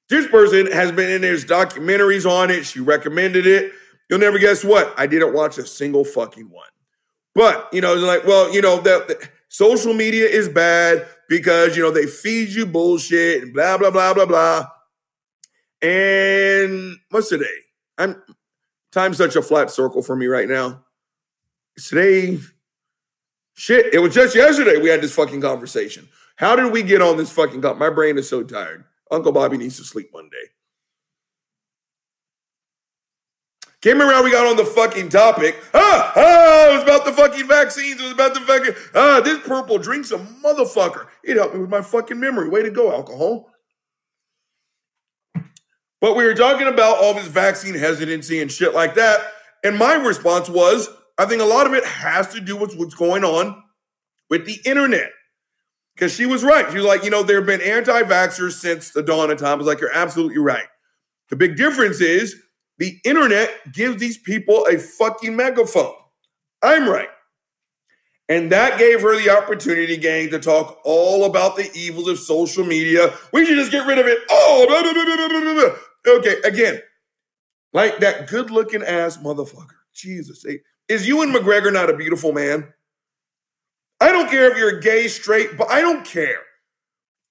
this person has been in his documentaries on it. She recommended it. You'll never guess what? I didn't watch a single fucking one. But, you know, it's like, well, you know, that social media is bad because, you know, they feed you bullshit and blah, blah, blah, blah, blah. And what's today? I'm time's such a flat circle for me right now. It's today, shit, it was just yesterday we had this fucking conversation. How did we get on this fucking con- My brain is so tired. Uncle Bobby needs to sleep one day. Remember how we got on the fucking topic. Ah, ah, it was about the fucking vaccines. It was about the fucking, ah, this purple drink's a motherfucker. It helped me with my fucking memory. Way to go, alcohol. But we were talking about all this vaccine hesitancy and shit like that. And my response was, I think a lot of it has to do with what's going on with the internet. Because she was right. She was like, you know, there have been anti vaxxers since the dawn of time. I was like, you're absolutely right. The big difference is the internet gives these people a fucking megaphone. I'm right. And that gave her the opportunity, gang, to talk all about the evils of social media. We should just get rid of it. Oh, okay. Again, like that good looking ass motherfucker. Jesus. Is Ewan McGregor not a beautiful man? I don't care if you're gay, straight, but I don't care.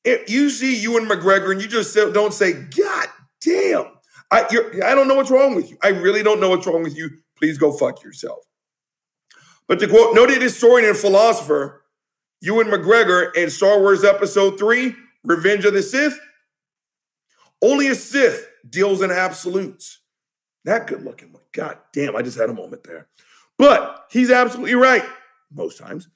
If you see Ewan McGregor and you just don't say, God damn, I, I don't know what's wrong with you. I really don't know what's wrong with you. Please go fuck yourself. But to quote noted historian and philosopher Ewan McGregor in Star Wars Episode 3, Revenge of the Sith, only a Sith deals in absolutes. That good looking one. God damn, I just had a moment there. But he's absolutely right most times.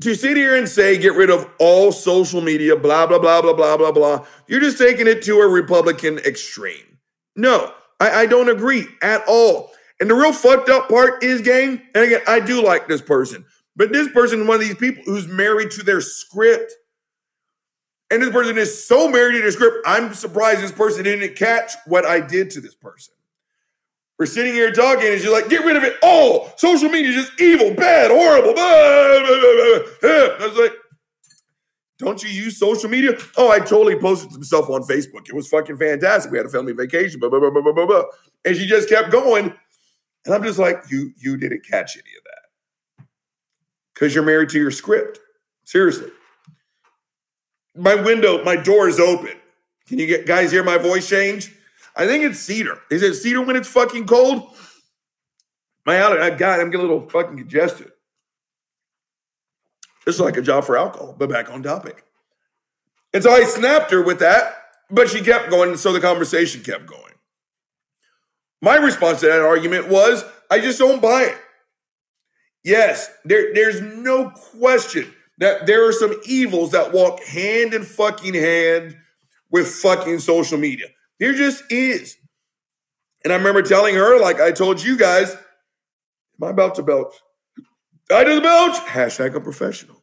To sit here and say get rid of all social media, blah, blah, blah, blah, blah, blah, blah, you're just taking it to a Republican extreme. No, I, I don't agree at all. And the real fucked up part is, gang, and again, I do like this person, but this person is one of these people who's married to their script. And this person is so married to their script, I'm surprised this person didn't catch what I did to this person. We're sitting here talking, and she's like, get rid of it all. Social media is just evil, bad, horrible. Blah, blah, blah. I was like, don't you use social media? Oh, I totally posted some stuff on Facebook. It was fucking fantastic. We had a family vacation, blah, blah, blah, blah, blah, blah. And she just kept going. And I'm just like, you, you didn't catch any of that. Because you're married to your script. Seriously. My window, my door is open. Can you get guys hear my voice change? I think it's cedar. Is it cedar when it's fucking cold? My allergy, God, I'm getting a little fucking congested. This is like a job for alcohol, but back on topic. And so I snapped her with that, but she kept going, so the conversation kept going. My response to that argument was, I just don't buy it. Yes, there, there's no question that there are some evils that walk hand in fucking hand with fucking social media. There just is. And I remember telling her, like I told you guys, am I about to belch? I just belch. Hashtag a professional.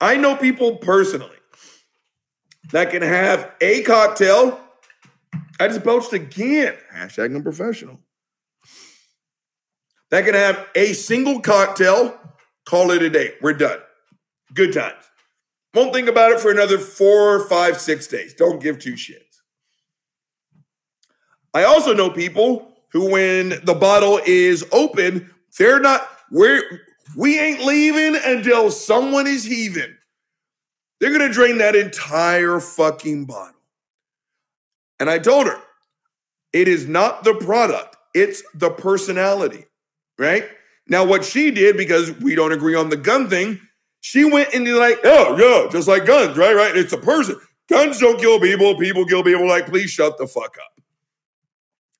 I know people personally that can have a cocktail. I just belched again. Hashtag unprofessional. That can have a single cocktail, call it a day. We're done. Good times. Won't think about it for another four, five, six days. Don't give two shits. I also know people who, when the bottle is open, they're not, we're, we ain't leaving until someone is heaving. They're going to drain that entire fucking bottle. And I told her, it is not the product, it's the personality, right? Now, what she did, because we don't agree on the gun thing, she went into like, oh, yeah, just like guns, right? Right? It's a person. Guns don't kill people, people kill people. Like, please shut the fuck up,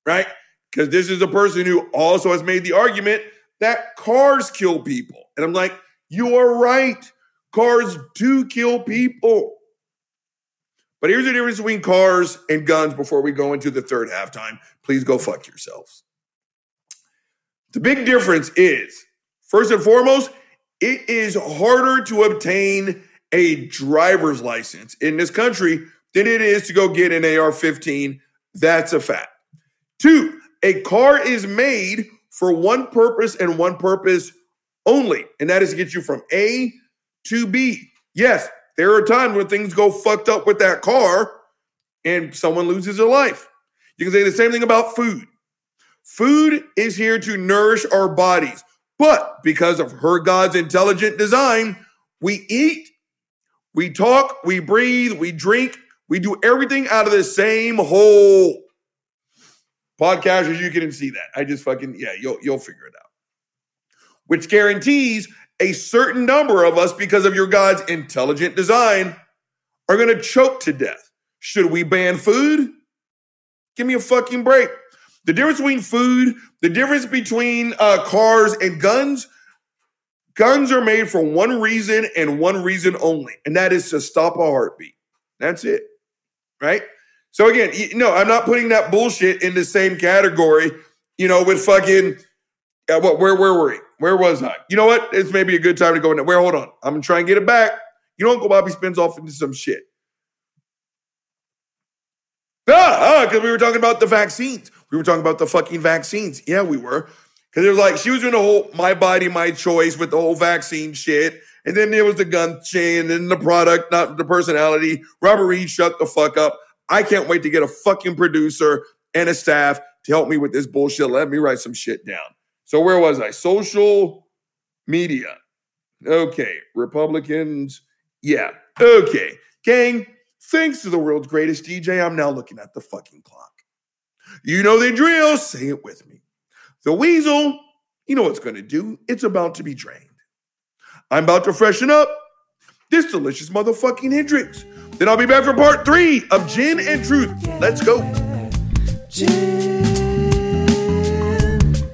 right? Because this is a person who also has made the argument that cars kill people. And I'm like, you are right. Cars do kill people. But here's the difference between cars and guns before we go into the third halftime. Please go fuck yourselves. The big difference is, first and foremost, it is harder to obtain a driver's license in this country than it is to go get an AR 15. That's a fact. Two, a car is made for one purpose and one purpose only, and that is to get you from A to B. Yes, there are times when things go fucked up with that car and someone loses their life. You can say the same thing about food. Food is here to nourish our bodies, but because of her God's intelligent design, we eat, we talk, we breathe, we drink, we do everything out of the same hole. Podcasters, you can see that. I just fucking, yeah, you'll, you'll figure it out. Which guarantees a certain number of us, because of your God's intelligent design, are going to choke to death. Should we ban food? Give me a fucking break. The difference between food, the difference between uh, cars and guns, guns are made for one reason and one reason only, and that is to stop a heartbeat. That's it, right? So again, no, I'm not putting that bullshit in the same category, you know, with fucking uh, what? Where where were we? Where was I? You know what? It's maybe a good time to go in there. Where? Hold on. I'm gonna try and get it back. You know, Uncle Bobby spins off into some shit. Ah, because we were talking about the vaccines. We were talking about the fucking vaccines. Yeah, we were. Because it was like she was doing the whole my body, my choice with the whole vaccine shit. And then there was the gun chain, and the product, not the personality. Robert Reed, shut the fuck up. I can't wait to get a fucking producer and a staff to help me with this bullshit. Let me write some shit down. So where was I? Social media. Okay. Republicans. Yeah. Okay. Gang, thanks to the world's greatest DJ, I'm now looking at the fucking clock. You know the drill. Say it with me. The weasel, you know what's going to do. It's about to be drained. I'm about to freshen up this delicious motherfucking Hendrick's. Then I'll be back for part three of Gin and Truth. Let's go. Gin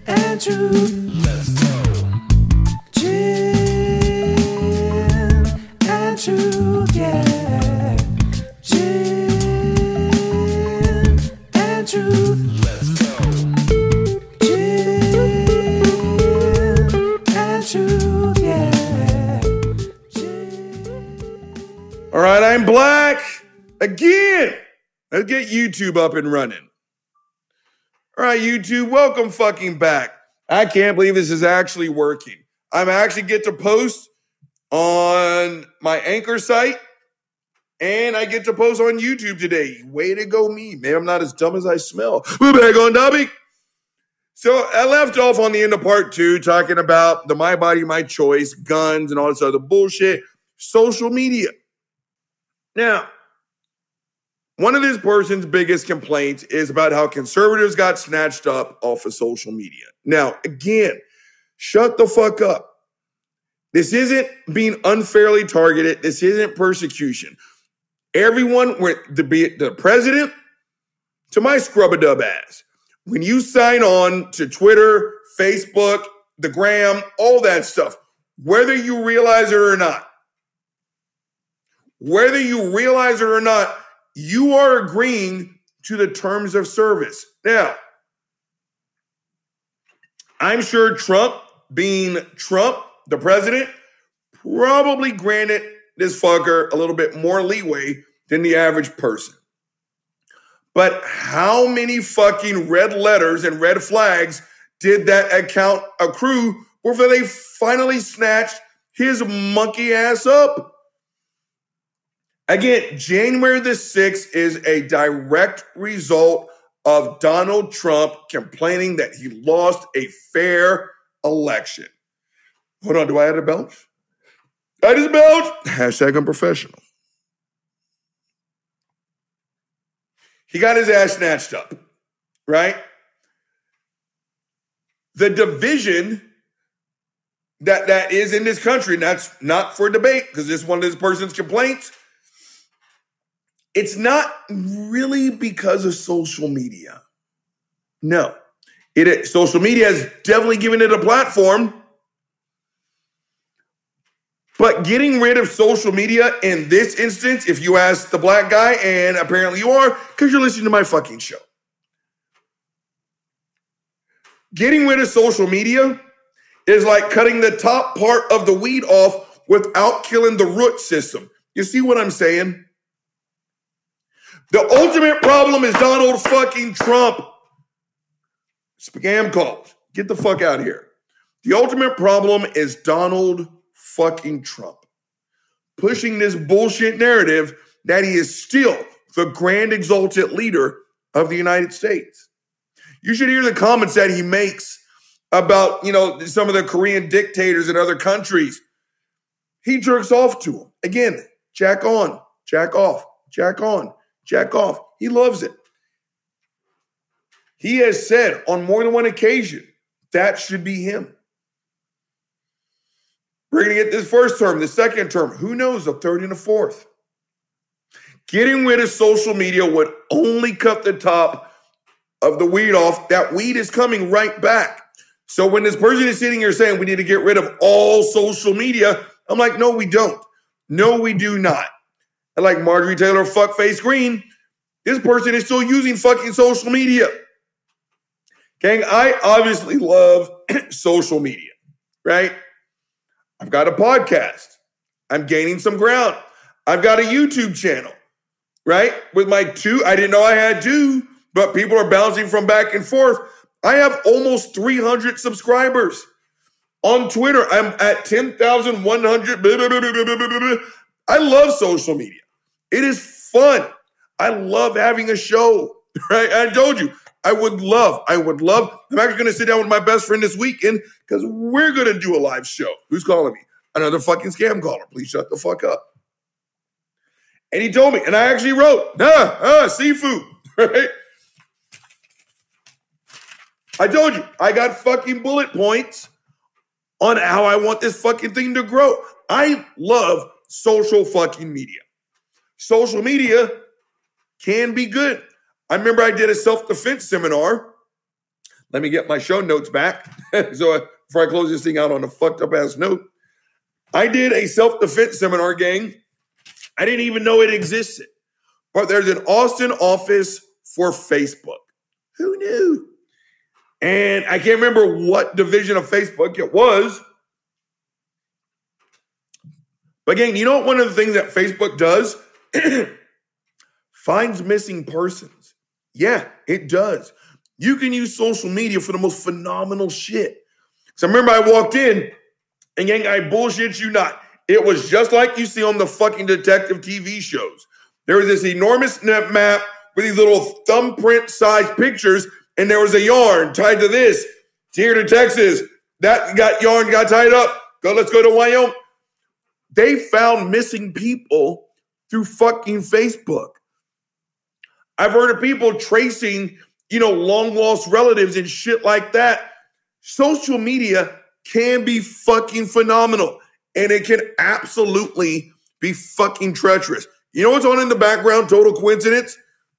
and Truth. Let's go. Gin and truth, yeah. Let's go. Black again. Let's get YouTube up and running. All right, YouTube, welcome fucking back. I can't believe this is actually working. I'm actually get to post on my anchor site and I get to post on YouTube today. Way to go, me. Maybe I'm not as dumb as I smell. We're back on topic. So I left off on the end of part two talking about the my body, my choice, guns, and all this other bullshit, social media. Now, one of this person's biggest complaints is about how conservatives got snatched up off of social media. Now, again, shut the fuck up. This isn't being unfairly targeted. This isn't persecution. Everyone, to be the president to my scrub a dub ass. When you sign on to Twitter, Facebook, the gram, all that stuff, whether you realize it or not, whether you realize it or not, you are agreeing to the terms of service. Now, I'm sure Trump, being Trump, the president, probably granted this fucker a little bit more leeway than the average person. But how many fucking red letters and red flags did that account accrue before they finally snatched his monkey ass up? Again, January the 6th is a direct result of Donald Trump complaining that he lost a fair election. Hold on, do I have a belch? I just belch. Hashtag unprofessional. He got his ass snatched up, right? The division that that is in this country, and that's not for debate because this is one of this person's complaints. It's not really because of social media. No, it social media has definitely given it a platform. But getting rid of social media in this instance, if you ask the black guy, and apparently you are, because you're listening to my fucking show. Getting rid of social media is like cutting the top part of the weed off without killing the root system. You see what I'm saying? The ultimate problem is Donald fucking Trump. Spam calls. Get the fuck out of here. The ultimate problem is Donald fucking Trump pushing this bullshit narrative that he is still the grand exalted leader of the United States. You should hear the comments that he makes about, you know, some of the Korean dictators in other countries. He jerks off to them. Again, jack on, jack off, jack on, jack off. He loves it. He has said on more than one occasion that should be him. We're going to get this first term, the second term. Who knows, the third and the fourth. Getting rid of social media would only cut the top of the weed off. That weed is coming right back. So when this person is sitting here saying we need to get rid of all social media, I'm like, no, we don't. No, we do not. Like Marjorie Taylor Fuckface Greene, this person is still using fucking social media. Gang, I obviously love social media, right? I've got a podcast. I'm gaining some ground. I've got a YouTube channel, right? With my two, I didn't know I had two, but people are bouncing from back and forth. I have almost 300 subscribers. On Twitter, I'm at 10,100. I love social media. It is fun. I love having a show, right? I told you, I would love, I would love. I'm actually going to sit down with my best friend this weekend because we're going to do a live show. Who's calling me? Another fucking scam caller. Please shut the fuck up. And he told me, and I actually wrote, nah, ah, seafood, right? I told you, I got fucking bullet points on how I want this fucking thing to grow. I love social fucking media. Social media can be good. I remember I did a self defense seminar. Let me get my show notes back. so uh, before I close this thing out on a fucked up ass note, I did a self defense seminar, gang. I didn't even know it existed. But there's an Austin office for Facebook. Who knew? And I can't remember what division of Facebook it was. But gang, you know what one of the things that Facebook does finds missing persons. Yeah, it does. You can use social media for the most phenomenal shit. So remember, I walked in, and gang, I bullshit you not. It was just like you see on the fucking detective TV shows. There was this enormous map with these little thumbprint sized pictures, and there was a yarn tied to this. Here to Texas. That got yarn got tied up. Go, let's go to Wyoming. They found missing people through fucking Facebook. I've heard of people tracing, you know, long lost relatives and shit like that. Social media can be fucking phenomenal and it can absolutely be fucking treacherous. You know what's on in the background? Total coincidence.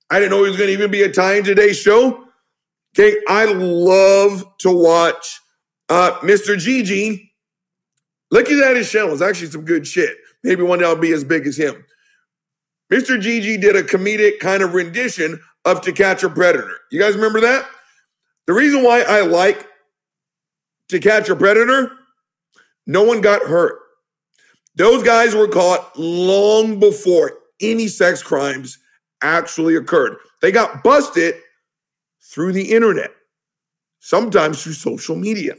I didn't know he was going to even be a tie in today's show. Okay, I love to watch uh, Mr. Gigi. Look at that his channel. It's actually some good shit. Maybe one day I'll be as big as him. Mr. Gigi did a comedic kind of rendition of To Catch a Predator. You guys remember that? The reason why I like To Catch a Predator, no one got hurt. Those guys were caught long before any sex crimes actually occurred. They got busted through the internet, sometimes through social media.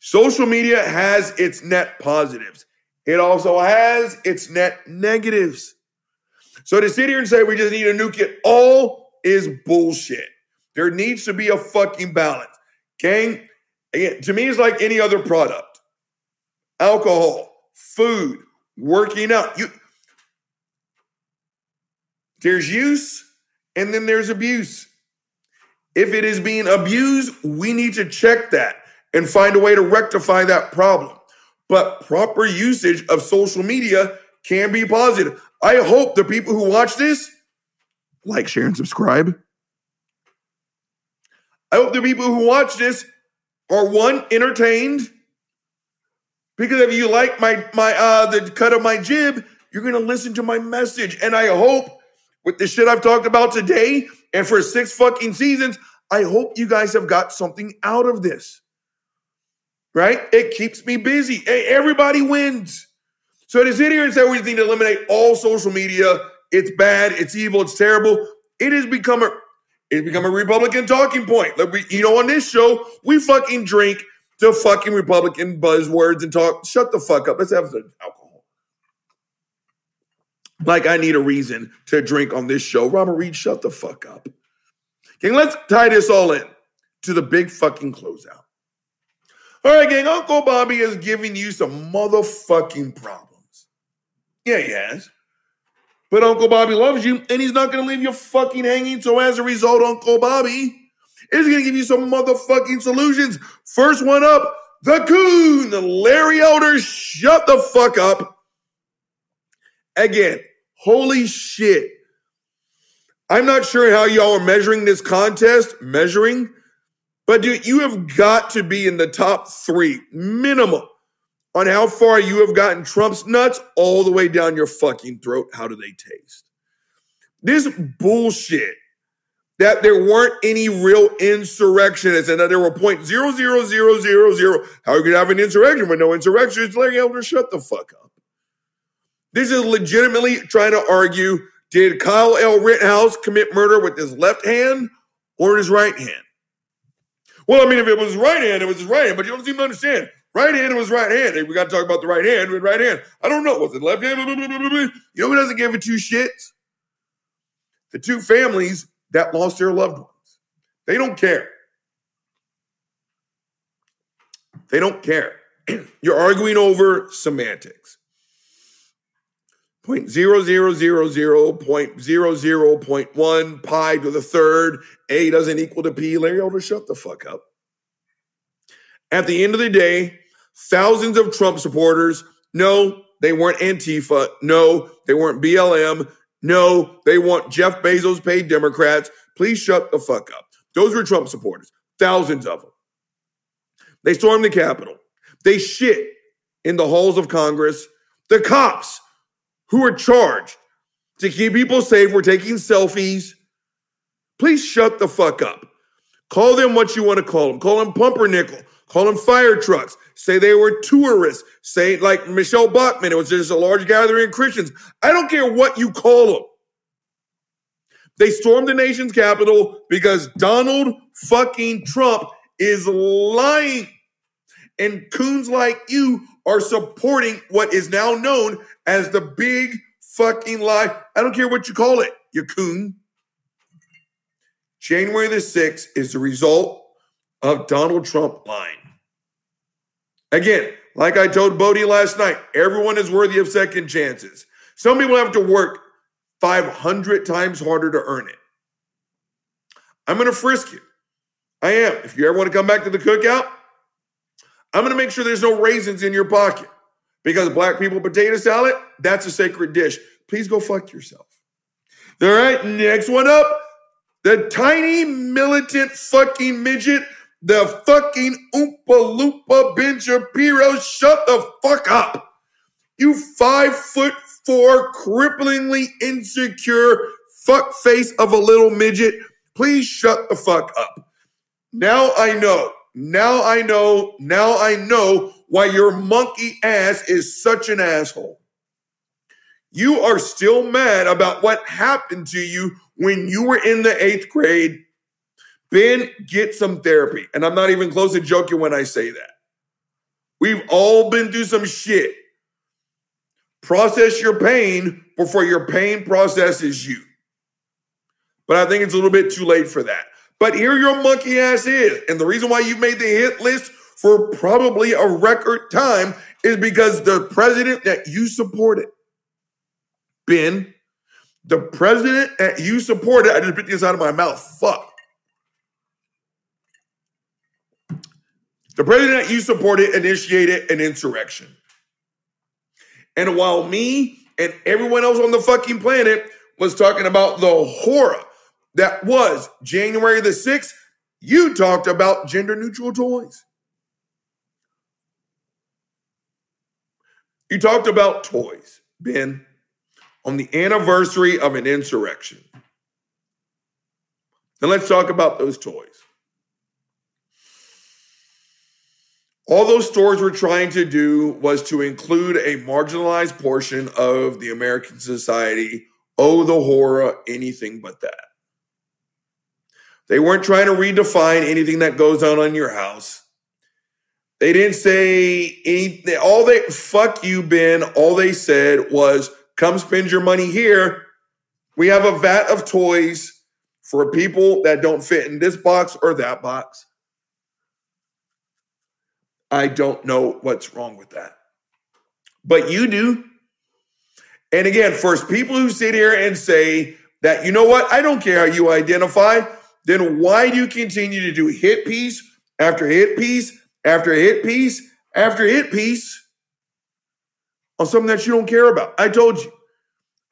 Social media has its net positives. It also has its net negatives. So to sit here and say we just need to nuke it all is bullshit. There needs to be a fucking balance. Gang, again, to me, it's like any other product. Alcohol, food, working out. You there's use and then there's abuse. If it is being abused, we need to check that and find a way to rectify that problem. But proper usage of social media can be positive. I hope the people who watch this like, share, and subscribe. I hope the people who watch this are one entertained because if you like my my uh the cut of my jib, you're gonna listen to my message. And I hope with the shit I've talked about today and for six fucking seasons, I hope you guys have got something out of this. Right? It keeps me busy. Hey, everybody wins. So to sit here and say we need to eliminate all social media, it's bad, it's evil, it's terrible. It has become a it's become a Republican talking point. Like we, you know, on this show, we fucking drink to fucking Republican buzzwords and talk. Shut the fuck up. Let's have some alcohol. Like I need a reason to drink on this show. Robert Reed, shut the fuck up. Okay, let's tie this all in to the big fucking closeout. All right, gang, Uncle Bobby is giving you some motherfucking problems. Yeah, he has. But Uncle Bobby loves you, and he's not going to leave you fucking hanging. So as a result, Uncle Bobby is going to give you some motherfucking solutions. First one up, the coon, The Larry Elder. Shut the fuck up. Again, holy shit. I'm not sure how y'all are measuring this contest, measuring, but dude, you have got to be in the top three minimum on how far you have gotten Trump's nuts all the way down your fucking throat. How do they taste? This bullshit that there weren't any real insurrectionists and that there were point zero zero zero zero zero. How you could have an insurrection with no insurrectionists? Larry Elder, shut the fuck up. This is legitimately trying to argue: Did Kyle L. Rittenhouse commit murder with his left hand or his right hand? Well, I mean, if it was his right hand, it was his right hand, but you don't seem to understand. Right hand, it was right hand. We got to talk about the right hand with right hand. I don't know. Was it left hand? You know who doesn't give a two shits? The two families that lost their loved ones. They don't care. They don't care. You're arguing over semantics. Point zero zero zero zero point zero zero point one pi to the third. A doesn't equal to P. Larry Elder, shut the fuck up. At the end of the day, thousands of Trump supporters, no, they weren't Antifa. No, they weren't BLM. No, they want Jeff Bezos paid Democrats. Please shut the fuck up. Those were Trump supporters, thousands of them. They stormed the Capitol. They shit in the halls of Congress. The cops who are charged to keep people safe were taking selfies. Please shut the fuck up. Call them what you want to call them. Call them pumpernickel. Call them fire trucks. say they were tourists, say like Michele Bachmann, it was just a large gathering of Christians. I don't care what you call them. They stormed the nation's capital because Donald fucking Trump is lying. And coons like you are supporting what is now known as the big fucking lie. I don't care what you call it, you coon. January the 6th is the result of Donald Trump lying. Again, like I told Bodie last night, everyone is worthy of second chances. Some people have to work 500 times harder to earn it. I'm going to frisk you. I am. If you ever want to come back to the cookout, I'm going to make sure there's no raisins in your pocket because black people potato salad, that's a sacred dish. Please go fuck yourself. All right, next one up. The tiny militant fucking midget, the fucking Oompa Loompa Ben Shapiro, shut the fuck up. You five foot four, cripplingly insecure fuck face of a little midget, please shut the fuck up. Now I know, now I know, now I know why your monkey ass is such an asshole. You are still mad about what happened to you when you were in the eighth grade. Ben, get some therapy. And I'm not even close to joking when I say that. We've all been through some shit. Process your pain before your pain processes you. But I think it's a little bit too late for that. But here your monkey ass is. And the reason why you made the hit list for probably a record time is because the president that you supported, Ben, the president that you supported, I just bit this out of my mouth. Fuck. The president that you supported initiated an insurrection. And while me and everyone else on the fucking planet was talking about the horror that was January the 6th, you talked about gender neutral toys. You talked about toys, Ben, on the anniversary of an insurrection. Then let's talk about those toys. All those stores were trying to do was to include a marginalized portion of the American society. Oh, the horror, anything but that. They weren't trying to redefine anything that goes on in your house. They didn't say anything. All they, fuck you, Ben. All they said was, come spend your money here. We have a vat of toys for people that don't fit in this box or that box. I don't know what's wrong with that. But you do. And again, first, people who sit here and say that, you know what, I don't care how you identify, then why do you continue to do hit piece after hit piece after hit piece after hit piece on something that you don't care about? I told you,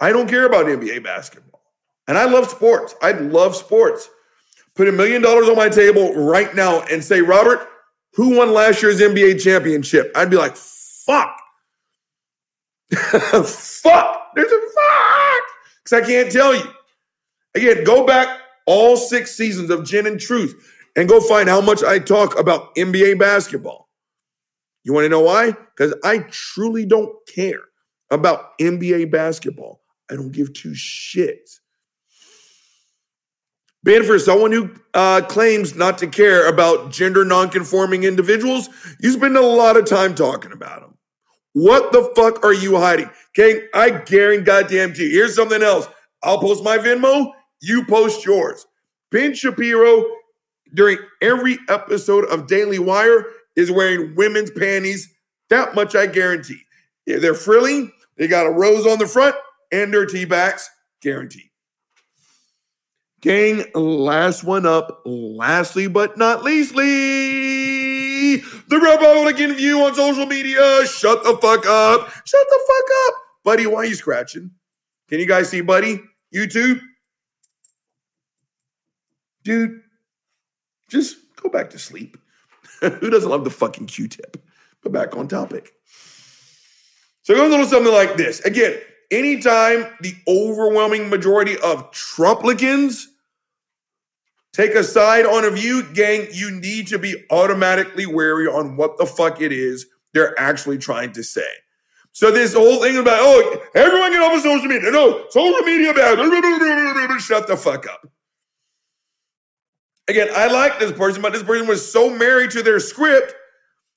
I don't care about NBA basketball. And I love sports. I love sports. Put a million dollars on my table right now and say, Robert, who won last year's NBA championship? I'd be like, fuck. fuck. There's a fuck. Because I can't tell you. Again, go back all six seasons of Gin and Truth and go find how much I talk about NBA basketball. You want to know why? Because I truly don't care about NBA basketball. I don't give two shits. Ben, for someone who uh, claims not to care about gender nonconforming individuals, you spend a lot of time talking about them. What the fuck are you hiding? Okay, I guarantee goddamn you. Here's something else. I'll post my Venmo, you post yours. Ben Shapiro, during every episode of Daily Wire, is wearing women's panties. That much I guarantee. They're frilly, they got a rose on the front, and their tea backs, guaranteed. Gang, last one up. Lastly, but not leastly, the Republican view on social media. Shut the fuck up. Shut the fuck up. Buddy, why are you scratching? Can you guys see Buddy? YouTube? Dude, just go back to sleep. Who doesn't love the fucking Q tip? But back on topic. So it goes a little something like this. Again, anytime the overwhelming majority of Trumplicans take a side on a view, gang, you need to be automatically wary on what the fuck it is they're actually trying to say. So this whole thing about, oh, everyone get off of social media. No, social media bad. Shut the fuck up. Again, I like this person, but this person was so married to their script.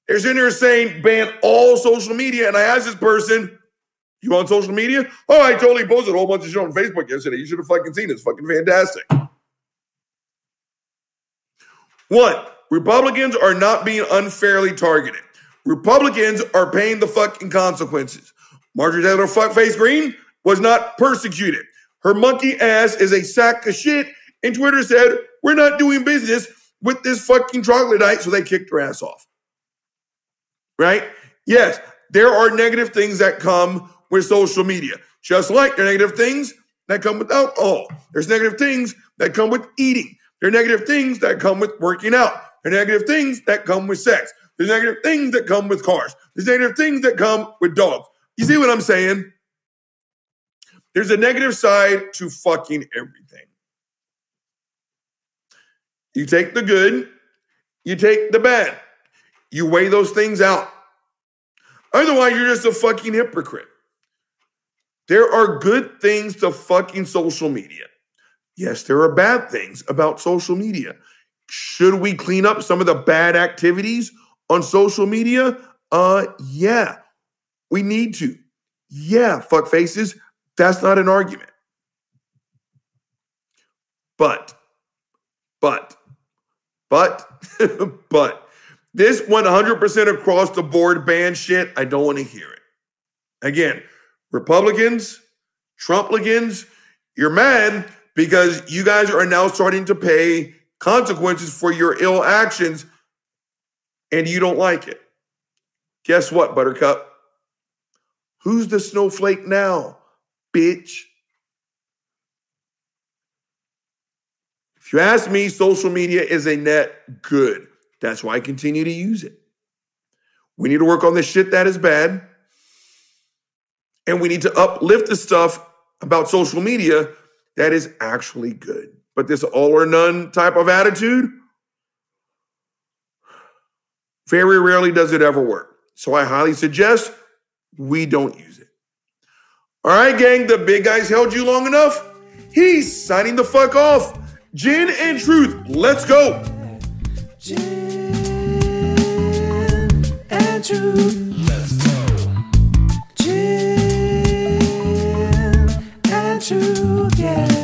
They're sitting there saying ban all social media. And I asked this person, you on social media? Oh, I totally posted a whole bunch of shit on Facebook yesterday. You should have fucking seen it. It's fucking fantastic. One, Republicans are not being unfairly targeted. Republicans are paying the fucking consequences. Marjorie Taylor Fuckface Greene was not persecuted. Her monkey ass is a sack of shit. And Twitter said, we're not doing business with this fucking troglodyte. So they kicked her ass off. Right? Yes, there are negative things that come with social media, just like there are negative things that come with alcohol. There's negative things that come with eating. There are negative things that come with working out. There are negative things that come with sex. There's negative things that come with cars. There's negative things that come with dogs. You see what I'm saying? There's a negative side to fucking everything. You take the good, you take the bad. You weigh those things out. Otherwise, you're just a fucking hypocrite. There are good things to fucking social media. Yes, there are bad things about social media. Should we clean up some of the bad activities on social media? Uh yeah. We need to. Yeah, fuck faces. That's not an argument. But but but but this 100% across the board ban shit, I don't want to hear it. Again, Republicans, Trumplicans, you're mad because you guys are now starting to pay consequences for your ill actions and you don't like it. Guess what, Buttercup? Who's the snowflake now, bitch? If you ask me, social media is a net good. That's why I continue to use it. We need to work on the shit that is bad. And we need to uplift the stuff about social media that is actually good. But this all or none type of attitude, very rarely does it ever work. So I highly suggest we don't use it. All right, gang, the big guy's held you long enough. He's signing the fuck off. Gin and Truth, let's go. Gin and truth. Let's go. Gin and truth, yeah.